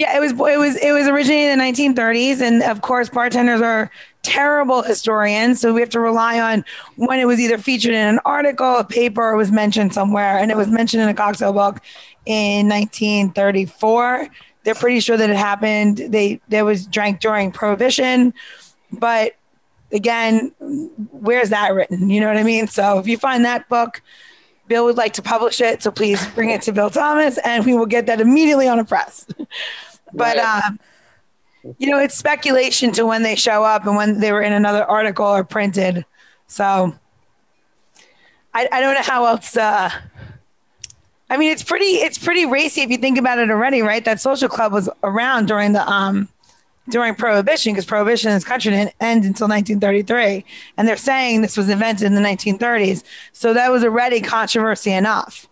Yeah, it was it was it was originated in the 1930s, and of course, bartenders are terrible historians, so we have to rely on when it was either featured in an article, a paper, or was mentioned somewhere, and it was mentioned in a cocktail book in 1934. They're pretty sure that it happened. They there was drank during Prohibition, but again, where's that written? You know what I mean? So if you find that book. Bill would like to publish it, so please bring it to Bill Thomas, and we will get that immediately on a press. But Right. um, you know, it's speculation to when they show up and when they were in another article or printed. So I, I don't know how else. Uh, I mean, it's pretty it's pretty racy if you think about it already, right? That social club was around during the um during prohibition because prohibition in this country didn't end until 1933 and they're saying this was invented in the 1930s so that was already controversy enough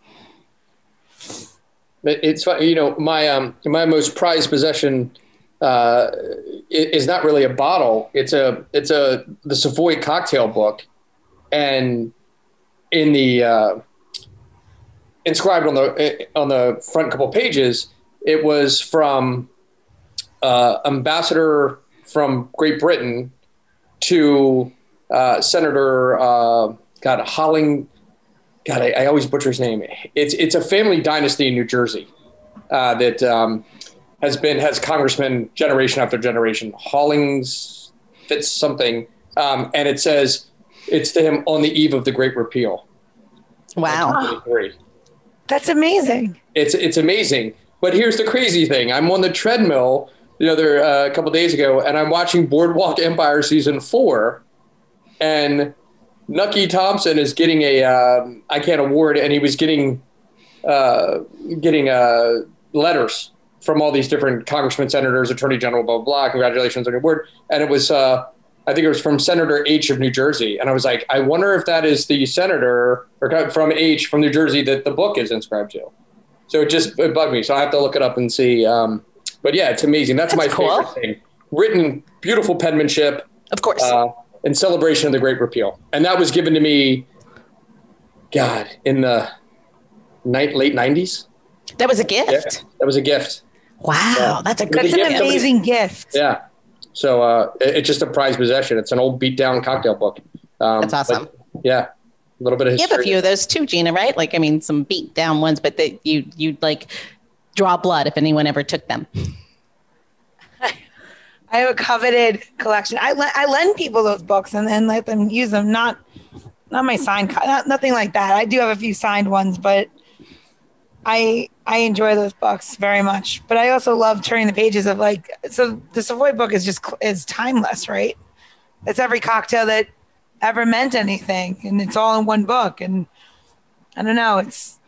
It's fun, you know my um my most prized possession uh, is not really a bottle. It's a it's a the Savoy cocktail book, and in the uh, inscribed on the on the front couple pages, it was from uh, ambassador from Great Britain to uh, Senator uh, God Holling. God, I, I always butcher his name. It's it's a family dynasty in New Jersey uh, that um, has been has congressmen generation after generation. Hollings fits something, um, and it says it's to him on the eve of the Great Repeal. wow. 1923. that's amazing It's it's amazing. But here's the crazy thing: I'm on the treadmill the other uh, couple days ago, and I'm watching Boardwalk Empire season four, and Nucky Thompson is getting a um, I can't award, and he was getting uh, getting uh, letters from all these different congressmen, senators, attorney general, blah blah. blah. Congratulations on your award, and it was. Uh, I think it was from Senator H of New Jersey, and I was like, I wonder if that is the senator or from H from New Jersey that the book is inscribed to. So it just it bugged me. So I have to look it up and see. Um, but yeah, it's amazing. That's, That's my cool. favorite thing. Written, beautiful penmanship Of course. uh, in celebration of the Great Repeal, and that was given to me, God, in the night late nineties. that was a Yeah, gift. that was a gift. Wow, Yeah. that's a good that's an somebody- amazing gift Yeah. So uh, it- it's just a prized possession. It's an old beat down cocktail book. Um, That's awesome. but, yeah, a little bit of history. You have a few of those too, Gina, right? Like, I mean, some beat down ones, but that you you'd like draw blood if anyone ever took them. I have a coveted collection. I, le- I lend people those books and then let them use them. Not not my signed, co- not, nothing like that. I do have a few signed ones, but I I enjoy those books very much. But I also love turning the pages of like so the Savoy book is just is timeless, right? It's every cocktail that ever meant anything, and it's all in one book. And I don't know, it's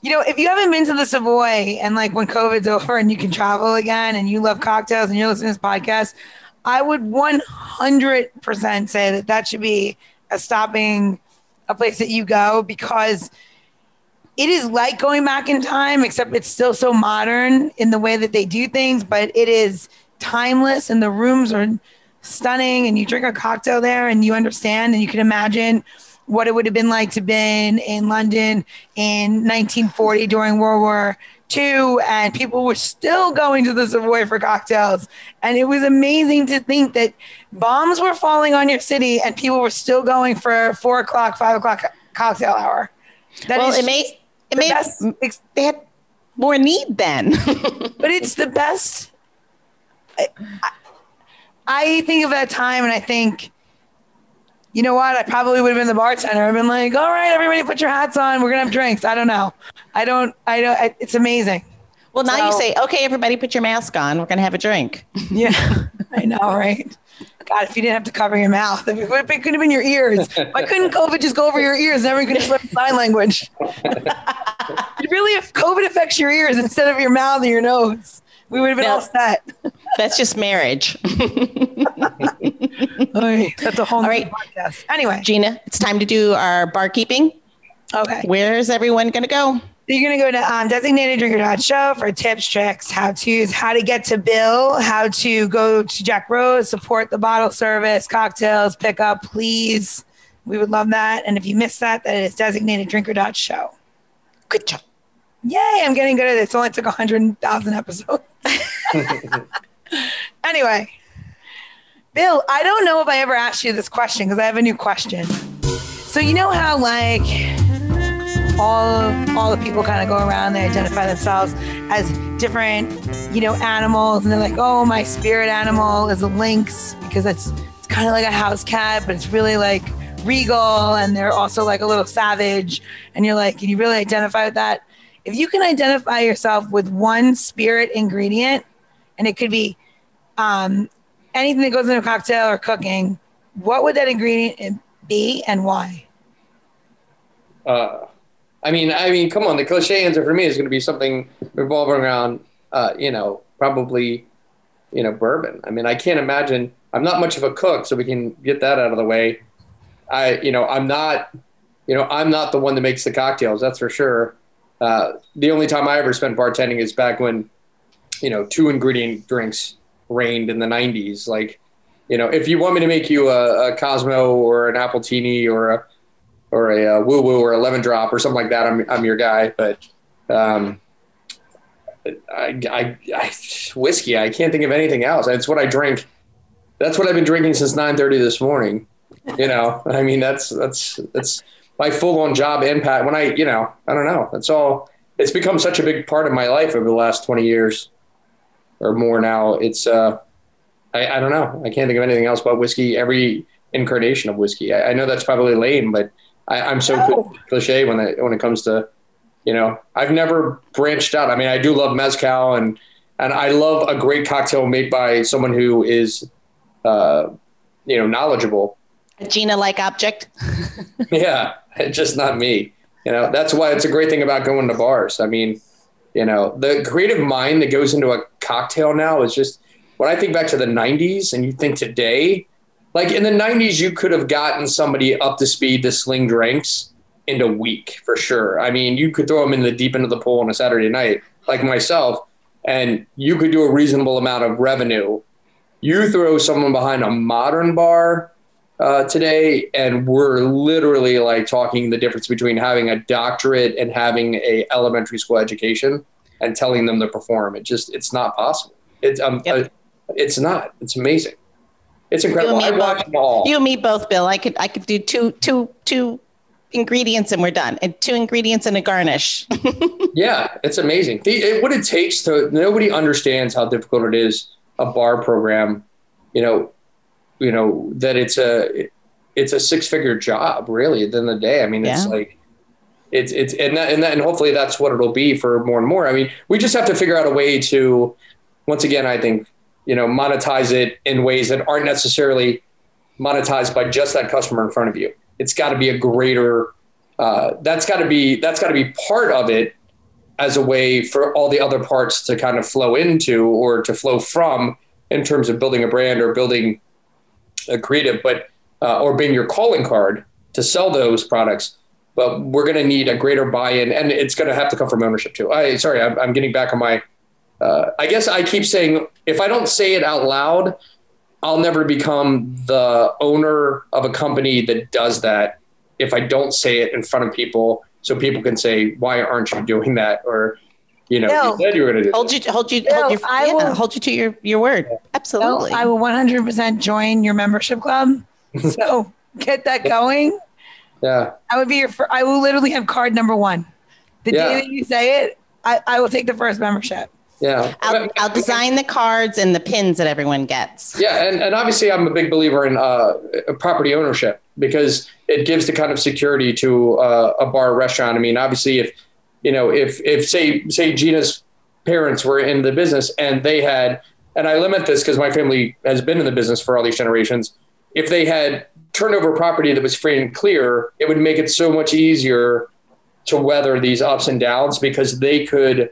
you know, if you haven't been to the Savoy and like when COVID's over and you can travel again and you love cocktails and you're listening to this podcast, I would 100% say that that should be a stopping, a place that you go because it is like going back in time, except it's still so modern in the way that they do things, but it is timeless and the rooms are stunning and you drink a cocktail there and you understand and you can imagine what it would have been like to been in London in 1940 during World War II, and people were still going to the Savoy for cocktails. And it was amazing to think that bombs were falling on your city and people were still going for four o'clock, five o'clock cocktail hour. That well, is it may the best ex- they had more need then. but it's the best. I, I- I think of that time and I think, you know what? I probably would have been the bartender. I've been like, all right, everybody, put your hats on. We're gonna have drinks. I don't know. I don't. I don't. I, it's amazing. well, now you say, okay, everybody, put your mask on. We're gonna have a drink. Yeah, I know, right? God, if you didn't have to cover your mouth, it, could have been your ears. Why couldn't COVID just go over your ears? Everyone could just learn sign language. It really, if COVID affects your ears instead of your mouth and your nose, we would have been No. all set. That's just marriage. That's a whole All right. podcast. Anyway, Gina, it's time to do our barkeeping. okay. Where's everyone gonna go? So you're going to go to um, designated drinker show for tips, tricks, how to's, how to get to Bill, how to go to Jack Rose, support the bottle service, cocktails, pick up, please. We would love that. And if you missed that, that is designated drinker dot show. Good job. Yay, I'm getting good at this. It only took 100,000 episodes. anyway, Bill, I don't know if I ever asked you this question because I have a new question. So, you know how, like, all, all the people kind of go around, they identify themselves as different, you know, animals, and they're like, oh, my spirit animal is a lynx because it's, it's kind of like a house cat, but it's really like regal, and they're also like a little savage. And you're like, can you really identify with that? if you can identify yourself with one spirit ingredient, and it could be um, anything that goes in a cocktail or cooking, what would that ingredient be and why? Uh, I mean, I mean, come on. The cliche answer for me is going to be something revolving around, uh, you know, probably, you know, bourbon. I mean, I can't imagine. I'm not much of a cook, so we can get that out of the way. I, you know, I'm not, you know, I'm not the one that makes the cocktails. That's for sure. Uh, the only time I ever spent bartending is back when, you know, two ingredient drinks reigned in the 90s. Like, you know, if you want me to make you a, a Cosmo or an Appletini or a or a, a woo woo or a lemon drop or something like that, I'm I'm your guy. But um, I, I, I whiskey. I can't think of anything else. It's what I drink. That's what I've been drinking since 9:30 this morning. You know, I mean, that's that's that's my full on job impact when I, you know, I don't know. It's all, it's become such a big part of my life over the last 20 years or more now. It's, uh, I, I don't know. I can't think of anything else but whiskey, every incarnation of whiskey. I, I know that's probably lame, but I, am so no. cliche when it, when it comes to, you know, I've never branched out. I mean, I do love mezcal and, and I love a great cocktail made by someone who is, uh, you know, knowledgeable. A Gina like object. yeah. Just not me. You know, that's why it's a great thing about going to bars. I mean, you know, the creative mind that goes into a cocktail now is just when I think back to the 90s and you think today, like in the 90s, you could have gotten somebody up to speed to sling drinks in a week for sure. I mean, you could throw them in the deep end of the pool on a Saturday night, like myself, and you could do a reasonable amount of revenue. You throw someone behind a modern bar uh, today, and we're literally like talking the difference between having a doctorate and having a elementary school education, and telling them to perform. It just it's not possible. It's um, yep. uh, it's not. It's amazing. It's incredible. I watch them all. You and me both, Bill. I could I could do two two two ingredients and we're done. And two ingredients and a garnish. yeah, it's amazing. The, it, what it takes to nobody understands how difficult it is a bar program. You know, you know that it's a it's a six figure job really at the end of the day. I mean, it's yeah. like it's it's and that, and that and hopefully that's what it'll be for more and more. I mean, we just have to figure out a way to once again, I think, you know, monetize it in ways that aren't necessarily monetized by just that customer in front of you. It's got to be a greater uh, that's got to be that's got to be part of it as a way for all the other parts to kind of flow into or to flow from in terms of building a brand or building a creative, but uh, or being your calling card to sell those products. But we're going to need a greater buy-in, and it's going to have to come from ownership too. I sorry, I'm, I'm getting back on my. Uh, I guess I keep saying if I don't say it out loud, I'll never become the owner of a company that does that. If I don't say it in front of people, so people can say, "Why aren't you doing that?" or you know, no. you said you were going to do. Hold you, hold you, no, hold, your, I yeah, will, hold you to your your word. Absolutely. No, I will 100 percent join your membership club. so get that going. Yeah. I would be your. I will literally have card number one. The yeah. day that you say it, I, I will take the first membership. Yeah. I'll, I'll, design the cards and the pins that everyone gets. Yeah. And, and obviously, I'm a big believer in uh, property ownership because it gives the kind of security to uh, a bar or restaurant. I mean, obviously, if you know, if if say say Gina's parents were in the business and they had, and I limit this because my family has been in the business for all these generations. If they had turned over property that was free and clear, it would make it so much easier to weather these ups and downs because they could,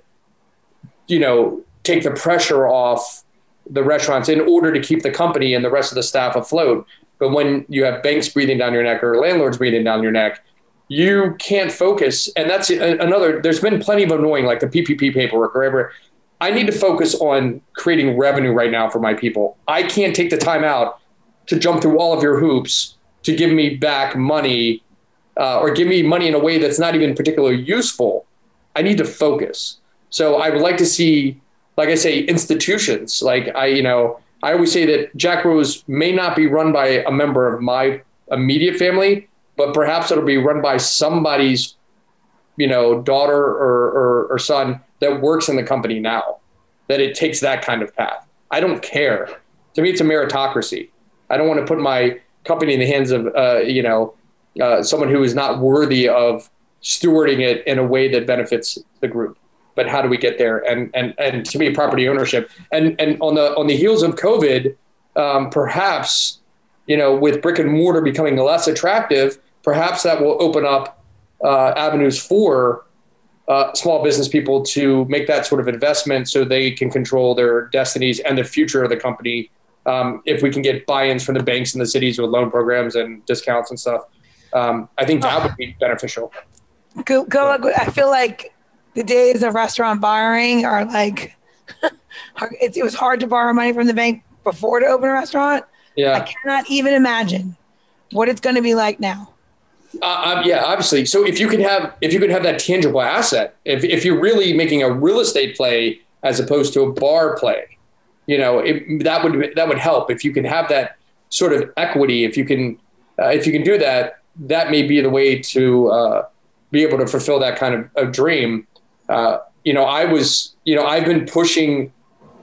you know, take the pressure off the restaurants in order to keep the company and the rest of the staff afloat. But when you have banks breathing down your neck or landlords breathing down your neck, you can't focus. And that's another, there's been plenty of annoying, like the PPP paperwork or whatever. I need to focus on creating revenue right now for my people. I can't take the time out to jump through all of your hoops to give me back money uh, or give me money in a way that's not even particularly useful, I need to focus. So I would like to see, like I say, institutions. Like I, you know, I always say that Jack Rose may not be run by a member of my immediate family, but perhaps it'll be run by somebody's, you know, daughter or, or, or son that works in the company now. That it takes that kind of path. I don't care. To me, it's a meritocracy. I don't want to put my company in the hands of, uh, you know, uh, someone who is not worthy of stewarding it in a way that benefits the group. But how do we get there? And and and to me, property ownership. And and on the on the heels of COVID, um, perhaps you know, with brick and mortar becoming less attractive, perhaps that will open up uh, avenues for uh, small business people to make that sort of investment so they can control their destinies and the future of the company. Um, if we can get buy-ins from the banks and the cities with loan programs and discounts and stuff, um, I think that would be beneficial. Go, go. I feel like the days of restaurant borrowing are like it, it was hard to borrow money from the bank before to open a restaurant. Yeah. I cannot even imagine what it's going to be like now. Uh, um, yeah, obviously. So if you can have if you can have that tangible asset, if if you're really making a real estate play as opposed to a bar play, you know, it, that would that would help. If you can have that sort of equity, if you can uh, if you can do that, that may be the way to uh, be able to fulfill that kind of, of dream. Uh, you know, I was, you know, I've been pushing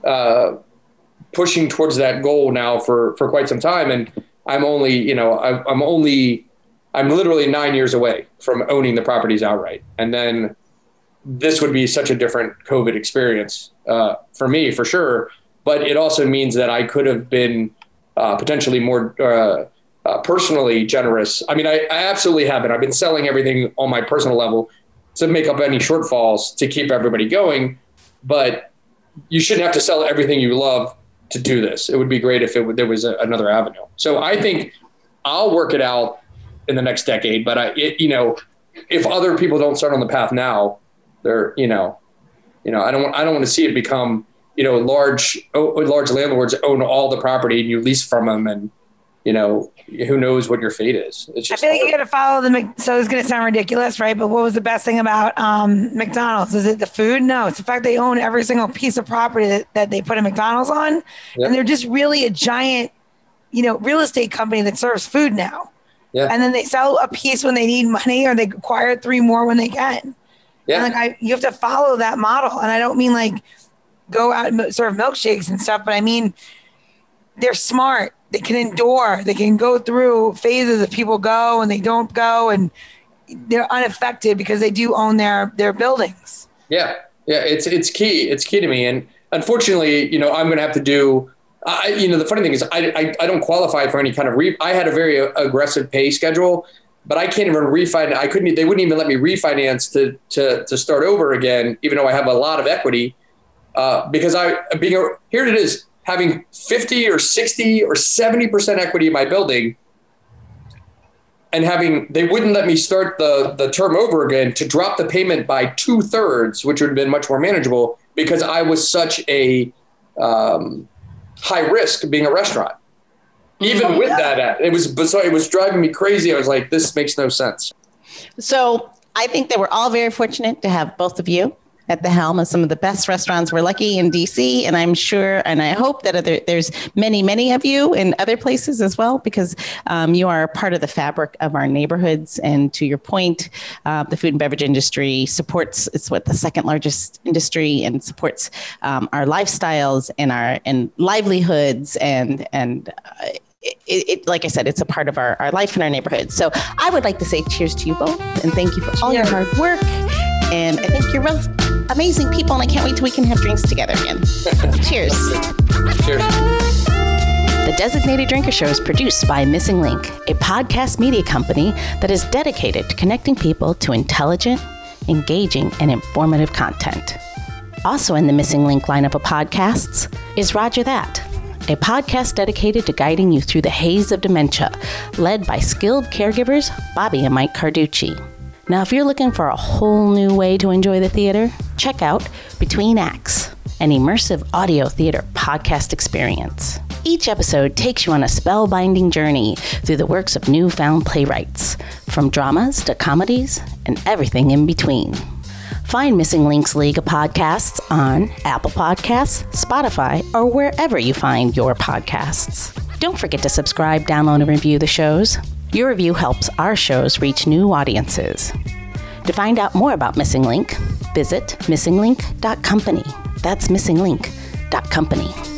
uh, pushing towards that goal now for for quite some time, and I'm only, you know, I, I'm only, I'm literally nine years away from owning the properties outright, and then this would be such a different COVID experience uh, for me, for sure. But it also means that I could have been uh, potentially more uh, uh personally generous. I mean, I, I absolutely have been. I've been selling everything on my personal level to make up any shortfalls to keep everybody going. But you shouldn't have to sell everything you love to do this. It would be great if it, there was a, another avenue. So I think I'll work it out in the next decade. But I, it, you know, if other people don't start on the path now, they're, you know, you know, I don't want, I don't want to see it become, you know, large, large landlords own all the property and you lease from them and, you know, who knows what your fate is. I feel like you got to follow the. So it's going to sound ridiculous, right? But what was the best thing about um, McDonald's? Is it the food? No, it's the fact they own every single piece of property that, that they put a McDonald's on, and they're just really a giant, you know, real estate company that serves food now. Yeah. And then they sell a piece when they need money, or they acquire three more when they can. Yeah. And like I, you have to follow that model, and I don't mean like go out and serve milkshakes and stuff, but I mean they're smart they can endure. They can go through phases of people go and they don't go, and they're unaffected because they do own their their buildings. Yeah, yeah, it's it's key. It's key to me, and unfortunately, you know, I'm going to have to do. I, you know, the funny thing is, I, I, I don't qualify for any kind of re. I had a very aggressive pay schedule, but I can't even refinance. I couldn't. They wouldn't even let me refinance to to to start over again, even though I have a lot of equity. Uh, because I being a, here it is having 50 or 60 or 70% equity in my building and having they wouldn't let me start the the term over again to drop the payment by two thirds, which would have been much more manageable because I was such a um, high risk being a restaurant. Even oh, with yeah. that, it was so it was driving me crazy. I was like, this makes no sense. So I think that we're all very fortunate to have both of you at the helm of some of the best restaurants. We're lucky in DC, and I'm sure, and I hope that other, there's many, many of you in other places as well, because um, you are part of the fabric of our neighborhoods. And to your point, uh, the food and beverage industry supports it's what the second largest industry and supports um, our lifestyles and our and livelihoods and and. Uh, it, it, like I said, it's a part of our, our life in our neighborhood. So I would like to say cheers to you both and thank you for all your hard work. And I think you're real amazing people, and I can't wait till we can have drinks together again. Cheers. Cheers. The Designated Drinker Show is produced by Missing Link, a podcast media company that is dedicated to connecting people to intelligent, engaging, and informative content. Also in the Missing Link lineup of podcasts is Rodger That, a podcast dedicated to guiding you through the haze of dementia, led by skilled caregivers Bobbi and Mike Carducci. Now, if you're looking for a whole new way to enjoy the theater, check out Between Acts, an immersive audio theater podcast experience. Each episode takes you on a spellbinding journey through the works of newfound playwrights, from dramas to comedies and everything in between. Find Missing Links League of Podcasts on Apple Podcasts, Spotify, or wherever you find your podcasts. Don't forget to subscribe, download, and review the shows. Your review helps our shows reach new audiences. To find out more about Missing Link, visit missinglink.company. That's missinglink.company.